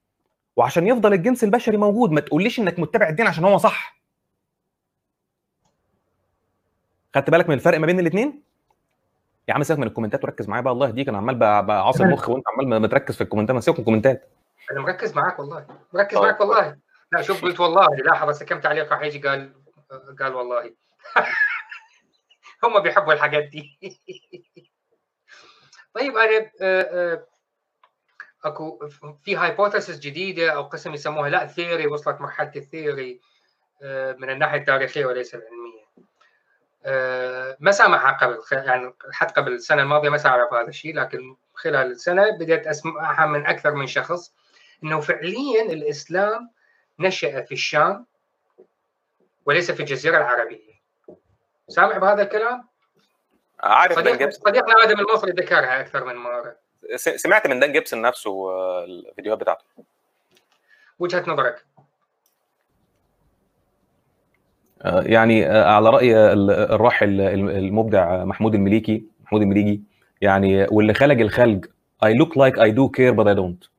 وعشان يفضل الجنس البشري موجود. ما تقوليش انك متبع الدين عشان هو صح. خدت بالك من الفرق ما بين الاثنين يا عم سيبك من الكومنتات وركز معايا بقى الله يهديك أنا عمال بعصر مخ وانت عمال ما تركز في الكومنتات ما سيبك من الكومنتات. أنا مركز معاك والله. مركز معاك والله. لا شوف قلت والله لاحظ بس كم تعليق راح يجي؟ قال قال والله. هم بيحبوا الحاجات دي. طيب أنا أكو في hypothesis جديدة أو قسم يسموها لا theory وصلت مرحلة ال theory من الناحية التاريخية وليس العلميه ما سامعها قبل يعني حتى قبل السنة الماضية ما سامع هذا الشيء لكن خلال السنة بديت أسمعها من أكثر من شخص إنه فعليا الإسلام نشأ في الشام وليس في الجزيرة العربية. سامع بهذا الكلام؟ عارف صديق صديقنا آدم المصري ذكرها أكثر من مرة. سمعت من دان جيبسون نفسه الفيديوهات بتاعته. وجهة نظرك؟ يعني على رأي الراحل المبدع محمود المليكي محمود المليجي يعني واللي خلق الخلق I look like I do care but I don't.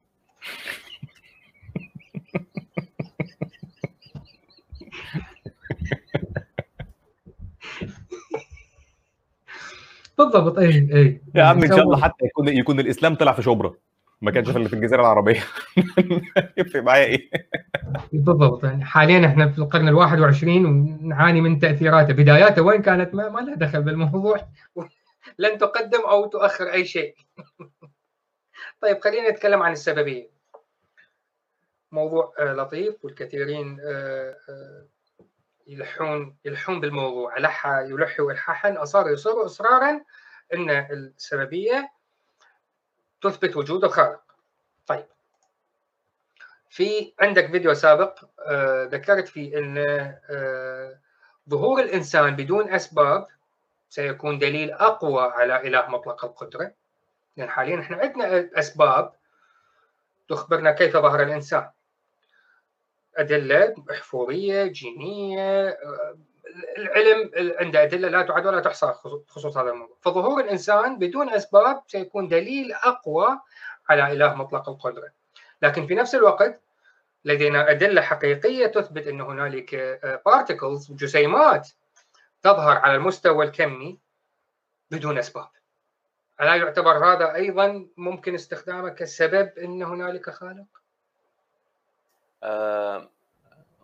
بالضبط اي اي يا عم إن شاء الله حتى يكون يكون الإسلام طلع في شبرا. ما كانش في في الجزيرة العربية. يفرق معايا إيه؟ بالضبط. يعني حاليا إحنا في القرن ال 21 ونعاني من تأثيراته. بداياته وين كانت؟ ما, ما لها دخل بالموضوع. لن تقدم أو تؤخر أي شيء. طيب خلينا نتكلم عن السببيه موضوع لطيف والكثيرين يلحون يلحون بالموضوع. لح يلحوا الحاحا اصاروا يصروا اصرارا إن السببية تثبت وجود الخالق. طيب. في عندك فيديو سابق آه ذكرت فيه إن آه ظهور الإنسان بدون أسباب سيكون دليل أقوى على إله مطلق القدرة. لأن حاليا إحنا عندنا أسباب تخبرنا كيف ظهر الإنسان. أدلة أحفورية جينية العلم عنده أدلة لا تعد ولا تحصى بخصوص هذا الموضوع. فظهور الإنسان بدون أسباب سيكون دليل أقوى على إله مطلق القدرة. لكن في نفس الوقت لدينا أدلة حقيقية تثبت أن هنالك بارتكلز جسيمات تظهر على المستوى الكمي بدون أسباب. ألا يعتبر هذا أيضا ممكن استخدامه كسبب أن هنالك خالق؟ آه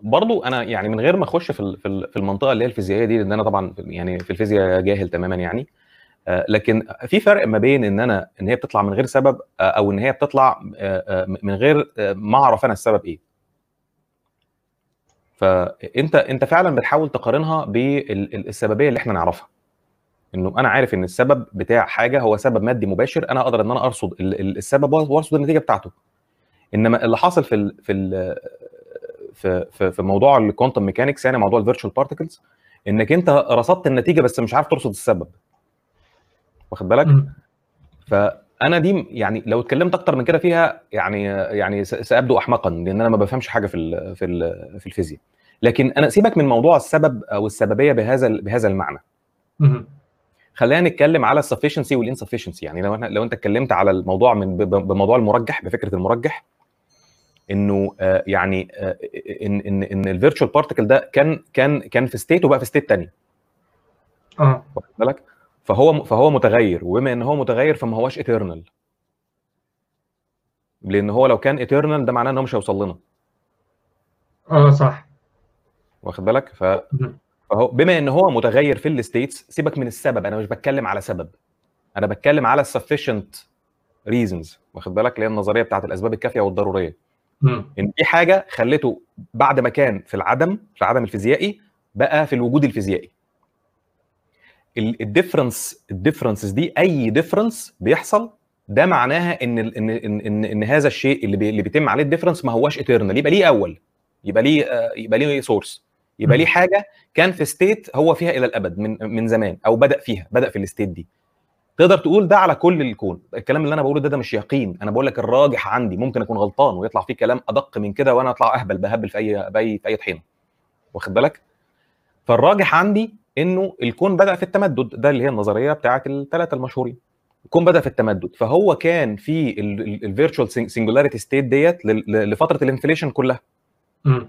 برضو أنا يعني من غير ما أخش في في المنطقة اللي هي الفيزيائية دي لأن أنا طبعا يعني في الفيزياء جاهل تماما يعني آه لكن في فرق ما بين إن أنا إن هي بتطلع من غير سبب أو إن هي بتطلع من غير ما أعرف أنا السبب إيه. فأنت أنت فعلا بتحاول تقارنها بالسببيه اللي إحنا نعرفها. إنه أنا عارف إن السبب بتاع حاجة هو سبب مادي مباشر أنا أقدر إن أنا أرصد السبب وأرصد النتيجة بتاعته. إنما اللي حاصل في ال في ال في في, في موضوع ال quantum mechanics يعني موضوع ال virtual particles إنك أنت رصدت النتيجة بس مش عارف ترصد السبب. واخد بالك؟ فأنا دي يعني لو اتكلمت أكتر من كده فيها يعني يعني سأبدو احمقا لأن أنا ما بفهمش حاجة في ال في ال في الفيزياء. لكن أنا سيبك من موضوع السبب أو السببية بهذا بهذا المعنى. خلينا نتكلم على ال sufficiency وال insufficiency يعني لو إحنا لو أنت اتكلمت على الموضوع من بموضوع المرجح بفكرة المرجح إنه آه، يعني آه، إن إن إن ال virtual particle ده كان كان كان في state وبقى في state تاني. آه. واخد بالك؟ فهو فهو متغير. وبما إن هو متغير فما هوش eternal لأن هو لو كان eternal ده معناه إن هو مش هيوصل لنا. آه صح. واخد بالك؟ ف. فهو بما إن هو متغير في ال states سيبك من السبب. أنا مش بتكلم على سبب. أنا بتكلم على sufficient reasons. واخد بالك؟ اللي هي النظرية بتاعت الأسباب الكافية والضرورية. إن في حاجة خلته بعد ما كان في العدم في العدم الفيزيائي بقى في الوجود الفيزيائي. ال difference ال differences دي أي difference بيحصل ده معناها إن ان ان ان, إن هذا الشيء اللي, بي اللي بيتم عليه ال difference ما هوش eternal يبقى ليه أول يبقى ليه آه، يبقى ليه source يبقى. ليه حاجة كان في state هو فيها إلى الأبد من من زمان أو بدأ فيها بدأ في ال state دي. تقدر تقول ده على كل الكون. الكلام اللي أنا بقوله ده ده مش يقين. أنا بقول لك الراجح عندي. ممكن أكون غلطان ويطلع فيه كلام أدق من كده وأنا أطلع أهبل بهبل في أي pie في أي طحينة. واخد بالك؟ فالراجح عندي إنه الكون بدأ في التمدد. ده اللي هي النظرية بتاعت الثلاثه المشهورين. الكون بدأ في التمدد. فهو كان في ال virtual singularity state ديت لفترة ال inflation كلها. مم.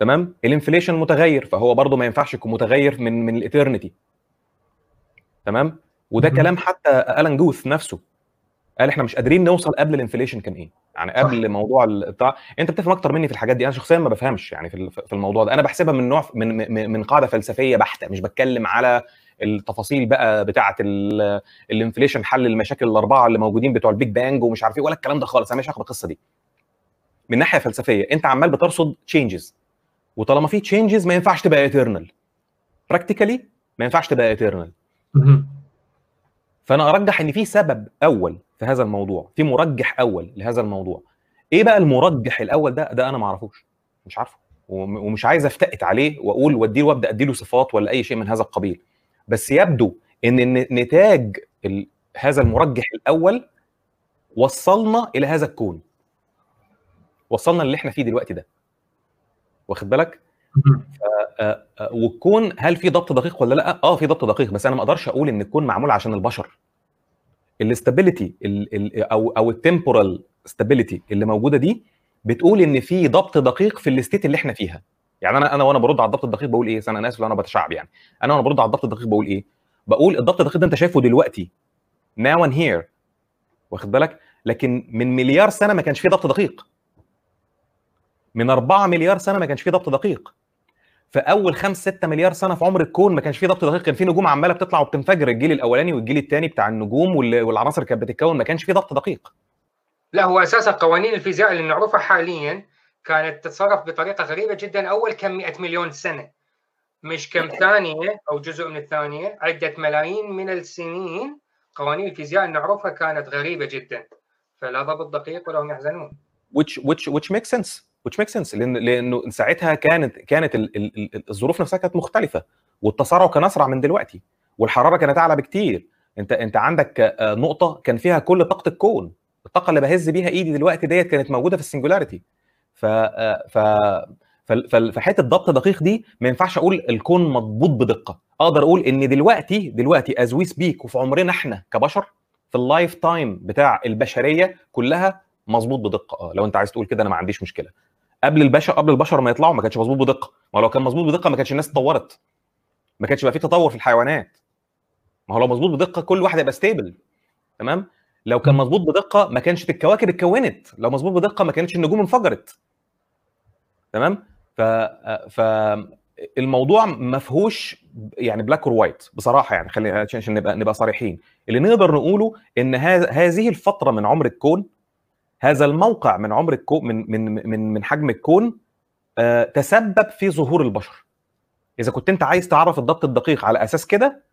تمام؟ ال inflation متغير. فهو برضه ما ينفعش يكون متغير من من ال eternity تمام؟ وده. كلام حتى ألان جوث نفسه. قال إحنا مش قادرين نوصل قبل ال inflation كان إيه؟ يعني قبل صح. موضوع بتاع. أنت بتفهم أكتر مني في الحاجات دي. أنا شخصيا ما بفهمش يعني في ال- في الموضوع ده. أنا بحسبها من نوع من من- قاعدة فلسفية بحتة. مش بتكلم على التفاصيل بقى بتاعه ال- ال inflation حل المشاكل الأربعة اللي موجودين بتوع ال Big Bang ومش عارف إيه ولا الكلام ده خالص. أنا مش هاخد القصة دي. من ناحية فلسفية أنت عمال بترصد changes وطالما في changes ما ينفعش تبقى eternal practically ما ينفعش تبقى eternal. فانا ارجح ان في سبب اول في هذا الموضوع في مرجح اول لهذا الموضوع. إيه بقى المرجح الأول ده؟ ده أنا ما اعرفوش مش عارفه وم- ومش عايز افتأت عليه واقول واديه وابدا اديله صفات ولا اي شيء من هذا القبيل. بس يبدو ان نتاج هذا المرجح الأول وصلنا إلى هذا الكون. وصلنا اللي إحنا فيه دلوقتي ده. واخد بالك؟ والكون هل في ضبط دقيق ولا لأ؟ آه في ضبط دقيق بس أنا ما أقدرش أقول إن الكون معمول عشان البشر. ال stability أو أو ال temporal stability اللي موجودة دي بتقول إن في ضبط دقيق في ال state اللي إحنا فيها. يعني أنا أنا وأنا برد على الضبط الدقيق بقول إيه؟ أنا آسف لو أنا بتشعب يعني. أنا وأنا برد على الضبط الدقيق بقول إيه؟ بقول الضبط الدقيق ده أنت شايفه دلوقتي now and here واخد بالك؟ لكن من مليار سنة ما كانش في ضبط دقيق. من 4 مليار سنة ما كانش في ضبط دقيق. في أول 5 6 مليار سنة في عمر الكون ما كانش فيه ضبط دقيق كان في نجوم عمالة بتطلع وبتنفجر. الجيل الأولاني والجيل الثاني بتاع النجوم وال- والعناصر اللي كانت بتتكون ما كانش فيه ضبط دقيق. لا هو أساسا قوانين الفيزياء اللي نعرفها حاليا كانت تتصرف بطريقة غريبة جدا. أول كم؟ 100 مليون سنة. مش كم؟ ثانية أو جزء من الثانية عدة ملايين من السنين قوانين الفيزياء اللي نعرفها كانت غريبة جدا. فلا ضبط دقيق ولا هم يحزنون. Which which which makes sense. Which makes sense لأن لأنه ساعتها كانت كانت ال- ال- ال- الظروف نفسها كانت مختلفة والتسارع كان أسرع من دلوقتي والحرارة كانت أعلى بكتير. انت أنت عندك آه، نقطة كان فيها كل طاقة الكون الطاقة اللي بهز بيها إيدي دلوقتي ديت كانت موجودة في ال singularity. ف آه، ف فحته ضبط دقيق دي ما ينفعش أقول الكون مضبوط بدقة. أقدر أقول إن دلوقتي دلوقتي as we speak وفي عمرنا إحنا كبشر في ال lifetime بتاع البشرية كلها مظبوط بدقة. آه لو أنت عايز تقول كده أنا ما عنديش مشكلة. قبل البشر قبل البشر ما يطلعوا ما كانش مظبوط بدقة. ما لو كان مظبوط بدقة ما كانش الناس اتطورت. ما كانش بقى في تطور في الحيوانات. ما هو لو مظبوط بدقة كل واحد هيبقى stable تمام؟ لو كان مظبوط بدقة ما كانش الكواكب اتكونت. لو مظبوط بدقة ما كانتش النجوم انفجرت. تمام؟ ف ف الموضوع ما فيهوش يعني black or white بصراحة يعني خلينا عشان نبقى نبقى صريحين. اللي نقدر نقوله إن هذه الفترة من عمر الكون هذا الموقع من عمر الكون من من من من حجم الكون آه، تسبب في ظهور البشر. إذا كنت أنت عايز تعرف الضبط الدقيق على أساس كده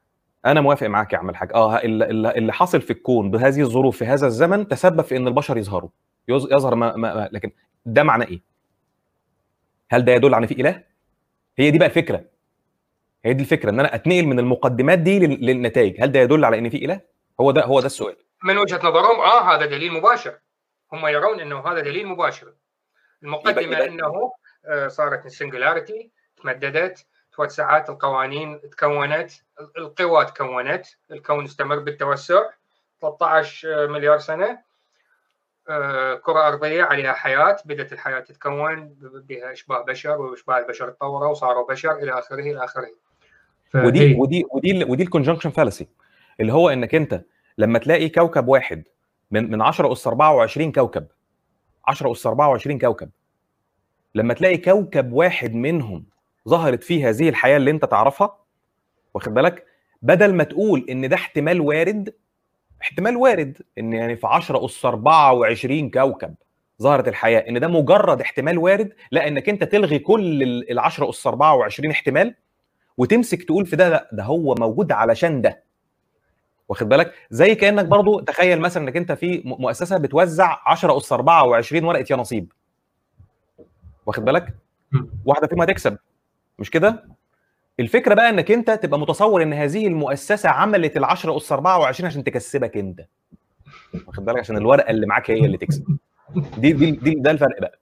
أنا موافق معاك يا عم الحاج آه اللي, حاصل في الكون بهذه الظروف في هذا الزمن تسبب في إن البشر يظهروا. يظ- يظهر ما ما ما لكن ده معناه إيه؟ هل ده يدل على في إله؟ هي دي بقى الفكرة. هي دي الفكرة إن أنا أتنقل من المقدمات دي لل- للنتائج. هل ده يدل على إن في إله؟ هو ده هو ده السؤال. من وجهة نظرهم آه هذا دليل مباشر. هم يرون إنه هذا دليل مباشر. المقدمة يبقى- إنه آه، صارت السنجولاريتي تمددت توسعات القوانين تكونت القوى تكونت الكون استمر بالتوسع 13 مليار سنة. آه، كرة أرضية عليها حياة بدأت الحياة تتكون بها إشباه بشر وإشباه البشر تطوروا وصاروا بشر إلى آخره إلى آخره. ودي ودي ودي ودي ال conjunction fallacy اللي هو إنك أنت لما تلاقي كوكب واحد من من 10 أس 24 كوكب. 10 أس 24 كوكب. لما تلاقي كوكب واحد منهم ظهرت فيه هذه الحياة اللي أنت تعرفها واخد بالك؟ بدل ما تقول إن ده احتمال وارد احتمال وارد إن يعني في 10 أس 24 كوكب ظهرت الحياة. إن ده مجرد احتمال وارد لا إنك أنت تلغي كل ال 10 أس 24 احتمال وتمسك تقول في ده لا ده هو موجود علشان ده. واخد بالك؟ زي كأنك برضو تخيل مثلا إنك أنت في مؤسسة بتوزع 10 اس 24 ورقة يا نصيب. واخد بالك؟ واحدة فيهم هتكسب. مش كده؟ الفكرة بقى إنك أنت تبقى متصور إن هذه المؤسسة عملت ال 10 اس 24 عشان تكسبك أنت. واخد بالك؟ عشان الورقة اللي معاك هي اللي تكسب. دي دي, دي ده الفرق بقى.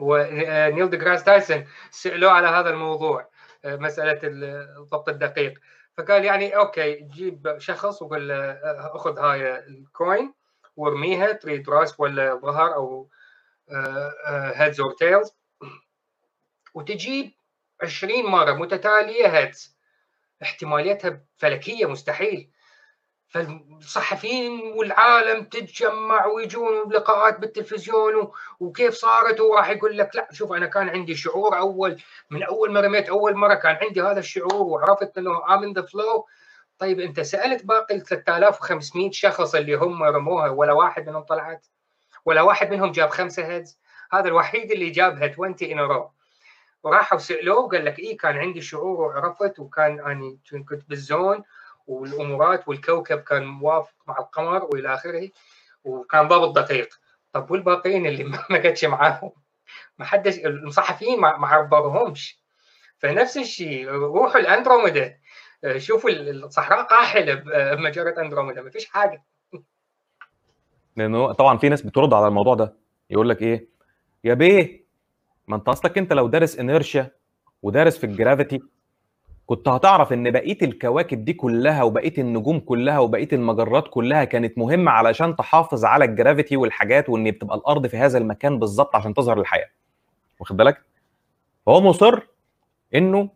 ونيل ديجراس تايسون سألوه على هذا الموضوع مسألة الضبط الدقيق. فقال يعني okay جيب شخص وقول له أخذ هاي ال coin وارميها تريد راس ولا ظهر أو heads or tails وتجيب 20 مرة متتالية heads احتماليتها فلكية مستحيل. فالصحفيين والعالم تتجمع ويجون بلقاءات بالتلفزيون وكيف صارت وراح يقول لك لا شوف أنا كان عندي شعور أول من أول ما رميت أول مرة كان عندي هذا الشعور وعرفت إنه I'm the flow طيب أنت سألت باقي ال 3500 شخص اللي هم رموها ولا واحد منهم طلعت ولا واحد منهم جاب خمسة heads هذا الوحيد اللي جابها 20 in a row وراحوا سألوه وقال لك اي كان عندي شعور وعرفت وكان اني كنت بالزون. والامورات والكوكب كان موافق مع القمر والى اخره وكان ضابط دقيق. طب والباقيين اللي ما جتش معاهم؟ ما حدش المصحفيين ما عبرهمش فنفس الشيء روحوا الاندروميدا شوفوا الصحراء قاحلة بمجرة أندروميدا ما فيش حاجة. لأنه طبعا في ناس بترد على الموضوع ده. يقول لك إيه؟ يا بيه ما أنت اصلك أنت لو دارس إنيرشيا ودارس في ال gravity كنت هتعرف إن بقية الكواكب دي كلها وبقية النجوم كلها وبقية المجرات كلها كانت مهمة علشان تحافظ على ال gravity والحاجات وإن بتبقى الأرض في هذا المكان بالظبط عشان تظهر الحياة واخد بالك؟ فهو مصر إنه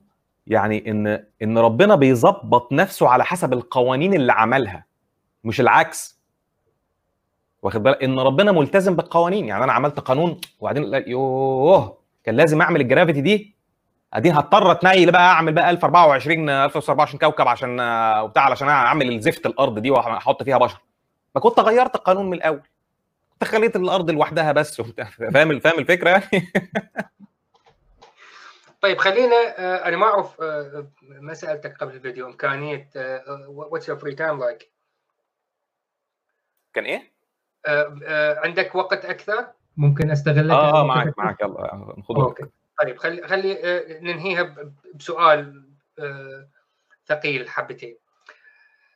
يعني إن إن ربنا بيظبط نفسه على حسب القوانين اللي عملها مش العكس. واخد بالك؟ إن ربنا ملتزم بالقوانين. يعني أنا عملت قانون وبعدين يوه كان لازم أعمل ال gravity دي ادي هضطر اتنيل بقى اعمل بقى 1024 1024 كوكب عشان وبتاع علشان اعمل الزفت الأرض دي واحط فيها بشر. ما كنت غيرت القانون من الأول. كنت خليت الأرض لوحدها بس فاهم فاهم الفكرة يعني؟ طيب خلينا أنا ما أعرف ما سألتك قبل الفيديو إمكانية what's your free time like كان إيه؟ عندك وقت أكثر؟ ممكن أستغلك آه معك معك يلا خذ أوكي. طيب خلي خلي ننهيها بسؤال ثقيل حبتين.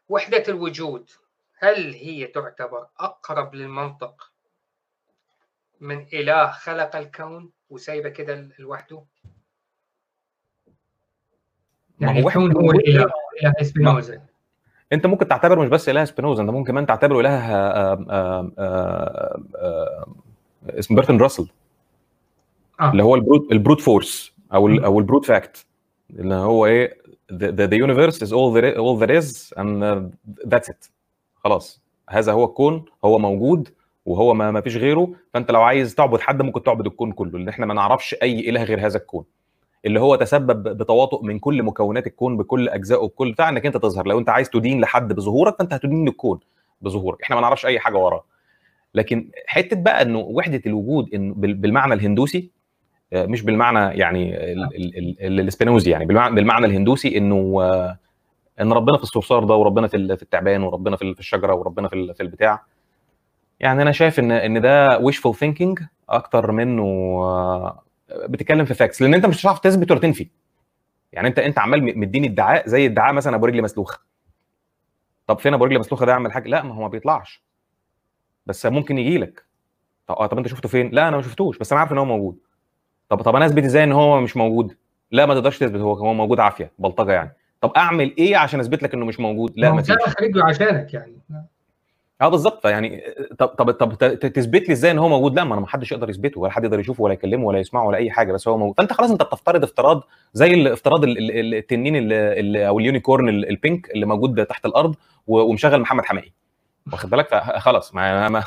وحدة الوجود هل هي تعتبر أقرب للمنطق من إله خلق الكون وسايبة كده لوحده؟ يعني الكون هو الإله إله سبينوزا. إنت ممكن تعتبره مش بس إله سبينوزا إنت ممكن كمان تعتبره إله اسمه برتن راسل. آه. اللي هو ال brute ال brute force أو ال أو ال brute fact اللي هو إيه universe is all there, all there is and uh, that's it. خلاص. هذا هو الكون هو موجود وهو ما, ما فيش غيره. فأنت لو عايز تعبد حد ممكن تعبد الكون كله لأن إحنا ما نعرفش أي إله غير هذا الكون. اللي هو تسبب بتواطؤ من كل مكونات الكون بكل اجزائه بكل بتاع إنك أنت تظهر. لو أنت عايز تدين لحد بظهورك فأنت هتدين للكون بظهورك. إحنا ما نعرفش أي حاجة وراه. لكن حتة بقى إنه وحدة الوجود إن بالمعنى الهندوسي مش بالمعنى يعني الاسبينوزي يعني بالمعنى الهندوسي إنه إن ربنا في الصرصار ده وربنا في التعبان وربنا في الشجرة وربنا في في البتاع. يعني أنا شايف إن إن ده wishful thinking أكتر منه بتتكلم في فاكس لأن أنت مش هتعرف تثبت ولا تنفي. يعني أنت أنت عمال مديني ادعاء زي ادعاء مثلا ابو رجل مسلوخه طب فين ابو رجل مسلوخه ده يعمل حاجة؟ لا ما هو ما بيطلعش. بس ممكن يجي لك طب طب أنت شفته فين؟ لا أنا ما شفتوش بس أنا عارف إن هو موجود. طب طب أنا أثبت إزاي إن هو مش موجود؟ لا ما تقدرش تثبت هو هو موجود عافية بلطجة يعني. طب أعمل إيه عشان أثبت لك إنه مش موجود؟ لا ما خلق له عشانك يعني. آه بالظبط. فيعني طب طب طب تثبت لي إزاي إن هو موجود؟ لا ما أنا ما حدش يقدر يثبته ولا حد يقدر يشوفه ولا يكلمه ولا يسمعه ولا أي حاجة بس هو موجود. فأنت خلاص أنت بتفترض افتراض زي الافتراض ال- ال- ال- التنين ال- ال- أو ال unicorn ال- ال pink اللي موجود تحت الأرض ومشغل محمد حمائي واخد بالك؟ فخلاص ما, ما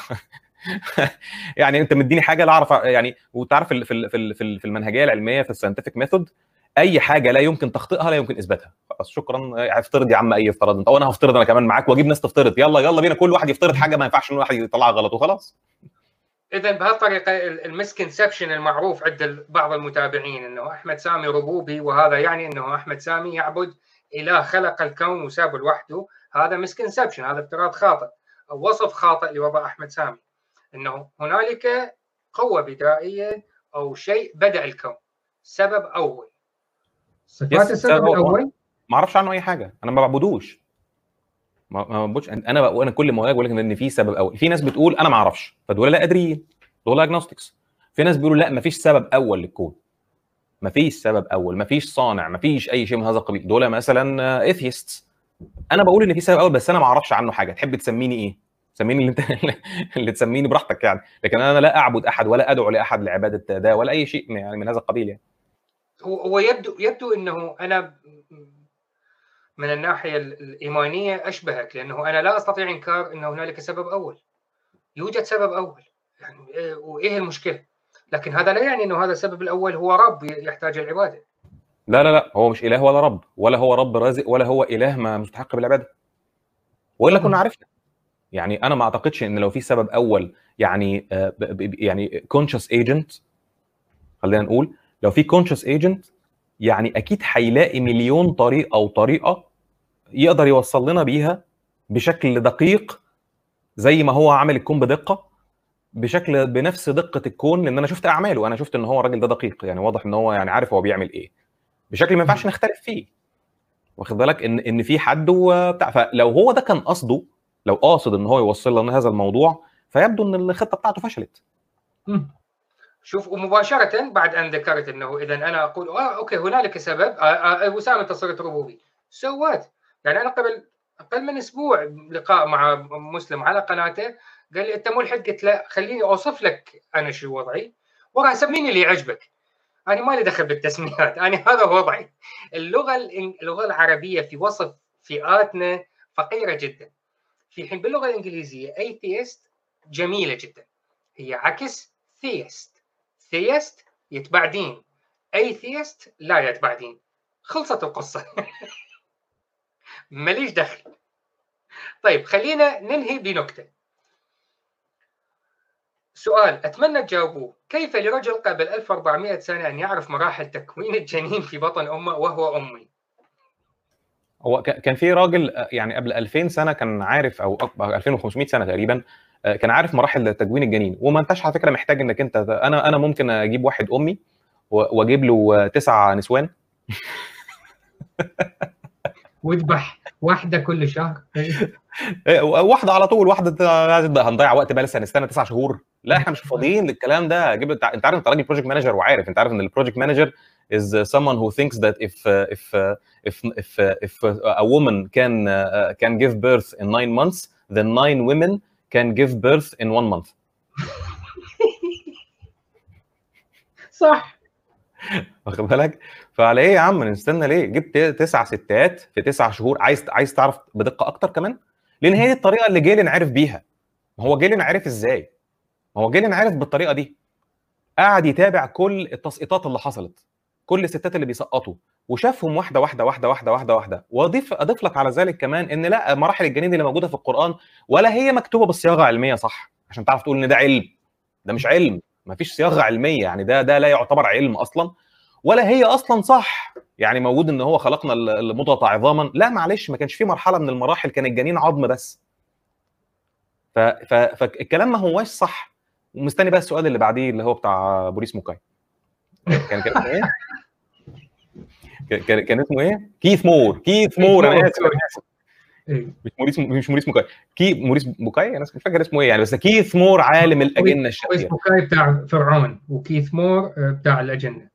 يعني انت مديني حاجة لا أعرف يعني وتعرف في في في ال- في المنهجية العلمية في ال scientific method أي حاجة لا يمكن تخطئها لا يمكن إثباتها. خلاص شكرا. افترض يا عم أي افتراض. أنت وأنا هفترض أنا كمان معاك وأجيب ناس تفترض. يلا يلا بينا. كل واحد يفترض حاجة ما ينفعش إن واحد يطلعها غلط وخلاص. اذا بهالطريقة ال misconception المعروف عند بعض المتابعين إنه أحمد سامي ربوبي وهذا يعني إنه أحمد سامي يعبد إله خلق الكون وسابه لوحده هذا مسكنسبشن هذا افتراض خاطئ. أو وصف خاطئ لوضع أحمد سامي. إنه هنالك قوة بدائية أو شيء بدا الكون. سبب أول. صفات السبب. الأول؟ ما أعرفش عنه أي حاجة. أنا ما بعبدوش. ما ما بعبدش أنا بقى وأنا كل ما أقول بقول لك إن في سبب أول. في ناس بتقول أنا ما أعرفش. فدول لا قادرين دول اجنوستكس في ناس بيقولوا لا ما فيش سبب أول للكون. ما فيش سبب أول. ما فيش صانع. ما فيش أي شيء من هذا القبيل. دول مثلا ايثيست أنا بقول إن في سبب أول بس أنا ما أعرفش عنه حاجة. تحب تسميني إيه؟ سميني اللي انت اللي تسميني براحتك يعني. لكن أنا لا أعبد أحد ولا أدعو لأحد لعبادة ده ولا أي شيء يعني من هذا القبيل يعني. هو يبدو يبدو إنه أنا من الناحية ال- الإيمانية أشبهك لأنه أنا لا أستطيع إنكار انه هنالك سبب أول. يوجد سبب أول. يعني إيه- وإيه المشكلة؟ لكن هذا لا يعني إنه هذا السبب الأول هو رب يحتاج العبادة. لا لا لا هو مش إله ولا رب ولا هو رب رازق ولا هو إله ما مستحق بالعبادة. وإلا كنا عرفنا. يعني أنا ما أعتقدش إن لو في سبب أول يعني آه، يعني conscious agent خلينا نقول لو في conscious agent يعني أكيد هيلاقي مليون طريقة أو طريقة يقدر يوصل لنا بيها بشكل دقيق زي ما هو عامل الكون بدقة بشكل بنفس دقة الكون لأن أنا شفت أعماله أنا شفت إن هو الراجل ده دقيق يعني واضح إن هو يعني عارف هو بيعمل إيه. بشكل ما ينفعش نختلف فيه. واخد بالك؟ إن إن في حد وبتاع فلو هو ده كان قصده لو قاصد إن هو يوصل لنا هذا الموضوع فيبدو إن الخطة بتاعته فشلت. شوف ومباشرة بعد أن ذكرت إنه اذا أنا أقول آه أوكي هنالك سبب آه آه أنت صرت ربوبي. سوات يعني أنا قبل أقل من أسبوع لقاء مع مسلم على قناته قال لي أنت ملحد؟ قلت لا خليني أوصف لك أنا شو وضعي وراح سميني اللي يعجبك. أنا ما لي دخل بالتسميات أنا هذا وضعي. اللغة الإن- اللغة العربية في وصف فئاتنا فقيرة جدا. في حين باللغة الإنجليزية atheist جميلة جدا. هي عكس theist theist يتبع دين. atheist لا يتبع دين. خلصت القصة. ماليش دخل. طيب خلينا ننهي بنكتة. سؤال أتمنى تجاوبوه. كيف لرجل قبل 1400 سنة أن يعرف مراحل تكوين الجنين في بطن أمه وهو أمي؟ هو كان في راجل آه، يعني قبل 2000 سنة كان عارف أو أك- 2500 سنة تقريبا آه، كان عارف مراحل تكوين الجنين. وما انتش على فكرة محتاج إنك أنت أنا أنا ممكن أجيب واحد أمي وأجيب له آه، تسع نسوان. واذبح واحدة كل شهر. إيه، واحدة على طول واحدة هنضيع وقت بقى لسه هنستنى تسع شهور. لا إحنا مش فاضيين للكلام ده. جيب أنت عارف انت راجل project manager وعارف أنت عارف إن ال project manager is someone who thinks that if uh, if uh, if if uh, if uh, a woman can uh, can give birth in nine months then nine women can give birth in one month. صح. واخد بالك؟ فعلى إيه يا عم نستنى ليه؟ جبت تسع ستات في تسع شهور. عايز عايز تعرف بدقة أكتر كمان؟ لأن هي دي الطريقة اللي جيلين عرف بيها. ما هو جيلين عرف إزاي؟ ما هو جيلين عرف بالطريقة دي. قعد يتابع كل التسقيطات اللي حصلت. كل الستات اللي بيسقطوا وشافهم واحدة واحدة واحدة واحدة واحدة واحدة. وأضيف اضيف لك على ذلك كمان إن لا مراحل الجنين اللي موجودة في القرآن ولا هي مكتوبة بالصياغة علمية صح عشان تعرف تقول إن ده علم. ده مش علم. ما فيش صياغة علمية يعني ده ده لا يعتبر علم أصلا ولا هي أصلا صح. يعني موجود إن هو خلقنا ال- المضغه عظاما. لا معلش ما كانش في مرحلة من المراحل كان الجنين عظم بس. فالكلام ما هواش صح. ومستني بقى السؤال اللي بعديه اللي هو بتاع موريس بوكاي. كان كان اسمه إيه؟ كان- كان اسمه إيه؟ كيث مور كيث مور أنا آسف. إيه. مش موريس مش موريس موكاي كي موريس موكاي أنا مش فاكر اسمه إيه يعني بس كيث مور عالم الأجنة الشرقيه كويس بوكاي بتاع فرعون وكيث مور آه، بتاع الأجنة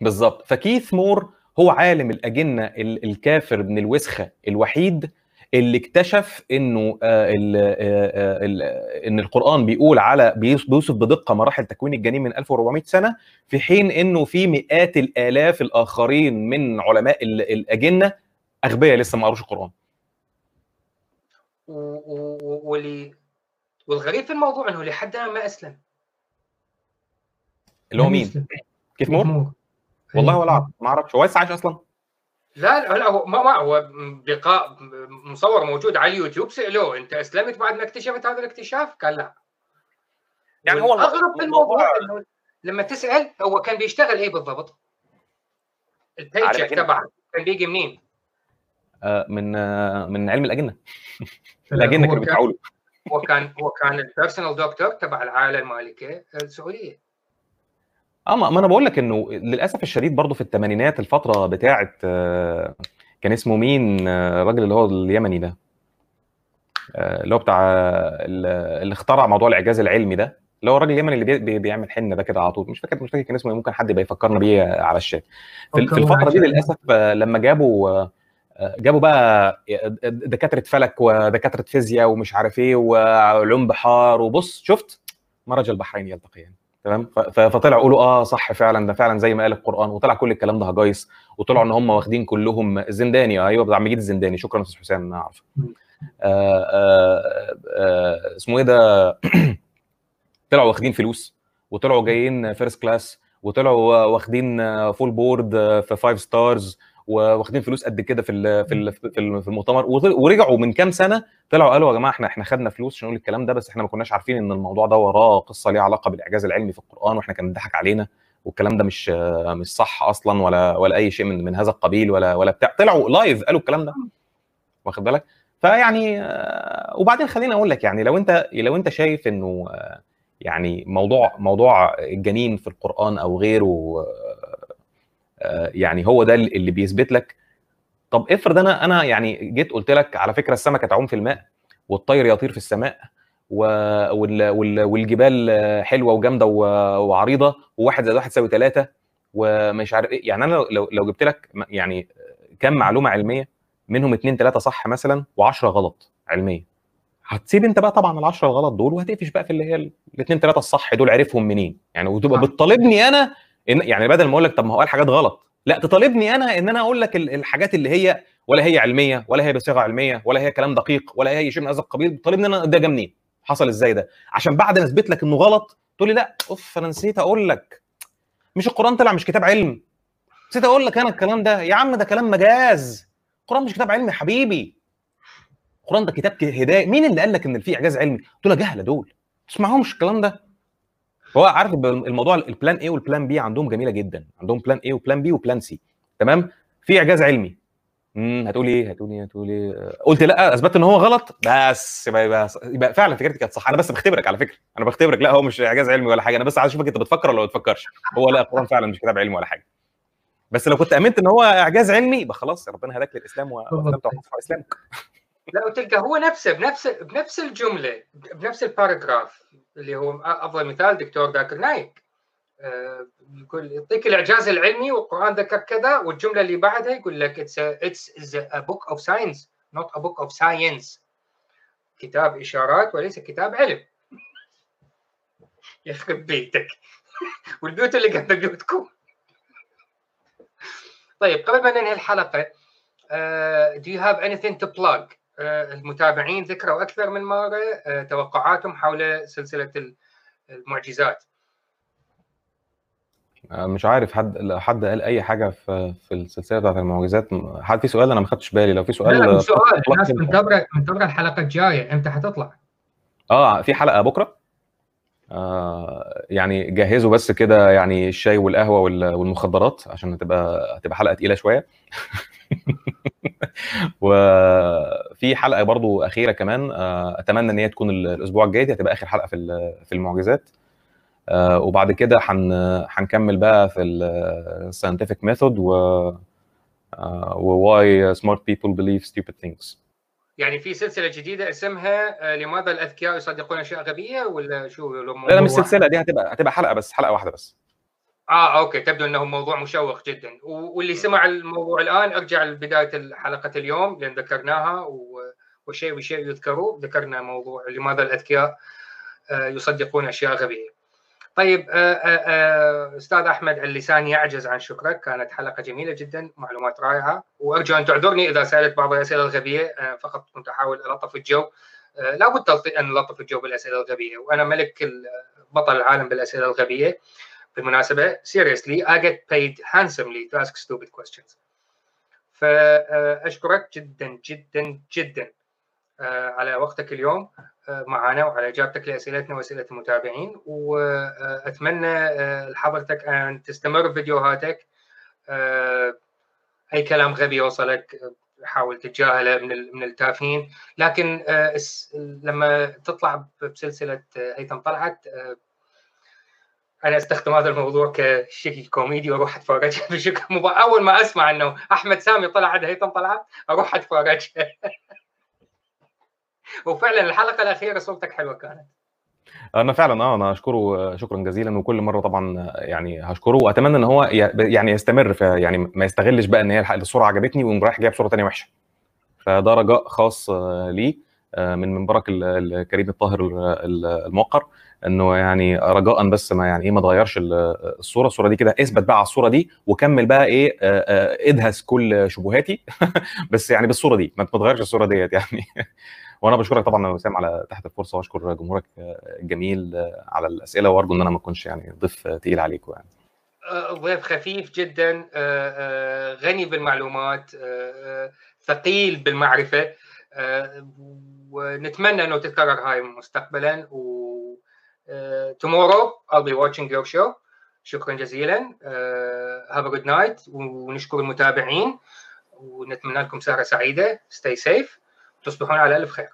بالظبط فكيث مور هو عالم الأجنة ال- الكافر من الوسخة الوحيد اللي اكتشف إنه آه، ال- آه، آه، ال- إن القرآن بيقول على بيوص- بيوصف بدقة مراحل تكوين الجنين من 1400 سنة في حين إنه في مئات الآلاف الآخرين من علماء ال- الأجنة أغبياء لسه ما قروش القرآن. و- و- و- واللي والغريب في الموضوع إنه لحد الآن ما أسلم. اللي هو مين؟ كيف مور والله إيه. ولا اعرف ما أعرفش هو لسه عايش أصلا؟ لا لا لا هو ما, ما هو لقاء مصور موجود على اليوتيوب سألوه أنت أسلمت بعد ما اكتشفت هذا الاكتشاف؟ قال لا يعني هو الاغرب في الموضوع- إنه لما تسأل هو كان بيشتغل إيه بالضبط؟ كده. تبعه كان بيجي منين؟ آه، من آه، من علم الأجنة لا، الأجنة كانوا كان- بيدفعوا له هو كان هو كان ال personal doctor تبع العائلة المالكة السعودية آه ما ما أنا بقول لك إنه للأسف الشديد برضه في الثمانينات الفترة بتاعه آه، كان اسمه مين آه، الراجل اللي هو اليمني ده آه، اللي هو بتاع آه، اللي اخترع موضوع الإعجاز العلمي ده اللي هو الراجل اليمني اللي بي- بي- بيعمل حنة ده كده على طول. مش فاكر مش فاكر كان اسمه إيه، ممكن حد يبقى يفكرنا بيه على الشات. في ال- في أوكي، الفترة دي عشان- آه، لما جابوا آه، آه، جابوا بقى دكاترة فلك ودكاترة فيزياء ومش عارف إيه وعلوم بحار وبص شفت؟ مرج البحرين يلتقيان. تمام؟ فطلعوا يقولوا آه صح فعلا ده فعلا زي ما قال القرآن وطلع كل الكلام ده هجايص وطلعوا إن هم واخدين كلهم الزنداني أيوه بتاع مجيد الزنداني شكرا أستاذ حسام أنا عارف آه آه آه اسمه إيه ده؟ طلعوا واخدين فلوس وطلعوا جايين first class وطلعوا واخدين full board في five stars واخدين فلوس قد كده في في في ال- في المؤتمر ورجعوا من كام سنة طلعوا قالوا يا جماعة إحنا إحنا خدنا فلوس عشان نقول الكلام ده بس إحنا ما كناش عارفين إن الموضوع ده وراه قصة ليها علاقة بالإعجاز العلمي في القرآن وإحنا كان بيضحك علينا والكلام ده مش مش صح أصلا ولا ولا أي شيء من من هذا القبيل ولا ولا بتاع. طلعوا live قالوا الكلام ده. واخد بالك؟ فيعني وبعدين خليني أقول لك يعني لو أنت لو أنت شايف إنه يعني موضوع موضوع الجنين في القرآن أو غيره يعني هو ده اللي بيثبت لك طب افرض أنا أنا يعني جيت قلت لك على فكرة السمكه تعوم في الماء والطير يطير في السماء. والجبال حلوة وجامدة. وعريضة وواحد زائد واحد يساوي ثلاثة ومش عارف إيه يعني أنا لو لو جبت لك يعني كم معلومة علمية منهم اثنين ثلاثة صح مثلا و10 غلط علمية هتسيب أنت بقى طبعا ال10 الغلط دول وهتقفش بقى في اللي هي الاثنين ثلاثة الصح دول عرفهم منين يعني وتبقى. بتطالبني أنا إن يعني بدل ما أقول لك طب ما هو قال حاجات غلط. لا تطالبني أنا إن أنا أقول لك ال- الحاجات اللي هي ولا هي علمية ولا هي بصيغة علمية ولا هي كلام دقيق ولا هي شيء من هذا القبيل. تطالبني أنا ده جه منين حصل إزاي ده؟ عشان بعد ما أثبت لك إنه غلط تقول لي لا أوف أنا نسيت أقول لك. مش القرآن طلع مش كتاب علم. نسيت أقول لك أنا الكلام ده. يا عم ده كلام مجاز. القرآن مش كتاب علم يا حبيبي. القرآن ده كتاب هداية. مين اللي قال لك إن في إعجاز علمي؟ دول جهلة دول. ما تسمعهمش الكلام ده. هو عارف الموضوع ال plan A وال plan B عندهم جميلة جدا. عندهم plan A و plan B و plan C تمام؟ في إعجاز علمي. امم هتقول إيه؟ هتقول إيه؟ هتقول إيه؟ قلت لأ أثبتت إن هو غلط. بس يبقى, يبقى, يبقى فعلا فكرتي كانت صح. أنا بس بختبرك على فكرة. أنا بختبرك. لأ هو مش إعجاز علمي ولا حاجة. أنا بس عايز أشوفك أنت بتفكر ولا ما بتفكرش. هو لأ القرآن فعلا مش كتاب علمي ولا حاجة. بس لو كنت آمنت إن هو إعجاز علمي يبقى خلاص ربنا هداك للإسلام وأسلمت وحفظ اسلامك لا وتلقى هو نفسه بنفس بنفس الجملة بنفس ال paragraph اللي هو أفضل مثال دكتور ذاكر نايك. آه، يقول يعطيك الإعجاز العلمي والقرآن ذكر كذا والجملة اللي بعدها يقول لك it's it's a book of signs not a book of science. كتاب إشارات وليس كتاب علم. يخرب بيتك. والبيوت اللي جنب بيوتكم. طيب قبل ما ننهي الحلقة uh, do you have anything to plug المتابعين ذكروا أكثر من مرة uh, توقعاتهم حول سلسلة المعجزات. مش عارف حد حد قال أي حاجة في في السلسلة بتاعت المعجزات؟ حد في سؤال؟ أنا ما خدتش بالي. لو في سؤال لا مش سؤال. الناس منتظره منتظره الحلقة الجاية. إمتى حتطلع؟ آه في حلقة بكرة. آه يعني جهزوا بس كده يعني الشاي والقهوة وال- والمخدرات عشان هتبقى هتبقى حلقة تقيلة شوية. وفي حلقة برضو أخيرة كمان آه أتمنى إن هي تكون ال- الأسبوع الجاي دي هتبقى آخر حلقة في في المعجزات. آه وبعد كده هن هنكمل بقى في ال scientific method و وواي سمارت بيبل بليف ستوبid ثينجز يعني في سلسلة جديدة اسمها آه، لماذا الأذكياء يصدقون اشياء غبيه ولا شو؟ لا لا مش سلسلة دي هتبقى هتبقى حلقة بس حلقة واحدة بس. آه أوكي تبدو إنه موضوع مشوق جدا. واللي سمع الموضوع الآن أرجع لبداية حلقة اليوم لأن ذكرناها وشيء وشيء يذكروا. ذكرنا موضوع لماذا الأذكياء آه، يصدقون أشياء غبية. طيب آه، آه، أستاذ أحمد اللسان يعجز عن شكرك. كانت حلقة جميلة جدا معلومات رائعة. وأرجو أن تعذرني إذا سألت بعض الأسئلة الغبية فقط كنت أحاول ألطف الجو. لابد أن نلطف الجو بالأسئلة الغبية. وأنا ملك بطل العالم بالأسئلة الغبية. بالمناسبة seriously I get paid handsomely to ask stupid questions. فأشكرك جدا جدا جدا آه، على وقتك اليوم آه، معنا وعلى إجابتك لأسئلتنا وأسئلة المتابعين. وأتمنى آه، لحضرتك أن تستمر بفيديوهاتك أي كلام غبي يوصلك حاول تتجاهله من من التافهين. لكن لما تطلع بسلسلة هيثم طلعت أنا أستخدم هذا الموضوع كشكل كوميدي وأروح أتفرج. بشكل مب... أول ما أسمع إنه أحمد سامي طلع عند هيثم طلعت أروح أتفرج. وفعلا الحلقة الأخيرة صورتك حلوة كانت. أنا فعلا آه أنا أشكره شكرا جزيلا. وكل مرة طبعا يعني هشكره. وأتمنى إن هو يعني يستمر في يعني ما يستغلش بقى إن هي الصورة عجبتني ويقوم رايح جايب صورة ثانية وحشة. فده رجاء خاص لي آه، من منبرك الكريم الطاهر الموقر. إنه يعني رجاء بس ما يعني إيه ما تغيرش الصورة. الصورة دي كده إثبت بقى على الصورة دي وكمل بقى إيه إدهس كل شبهاتي. بس يعني بالصورة دي ما تغيرش الصورة ديت يعني. وأنا بشكرك طبعا يا وسام على تحت الفرصة وأشكر جمهورك الجميل على الأسئلة وأرجو إن أنا ما أكونش يعني ضيف تقيل عليكم يعني. ضيف خفيف جدا غني بالمعلومات ثقيل بالمعرفة ونتمنى إنه تتكرر هاي مستقبلا و tomorrow I'll be watching your show. شكرا جزيلا. Uh, have a good night. ونشكر المتابعين. ونتمنى لكم سهرة سعيدة. Stay safe. تصبحون على ألف خير.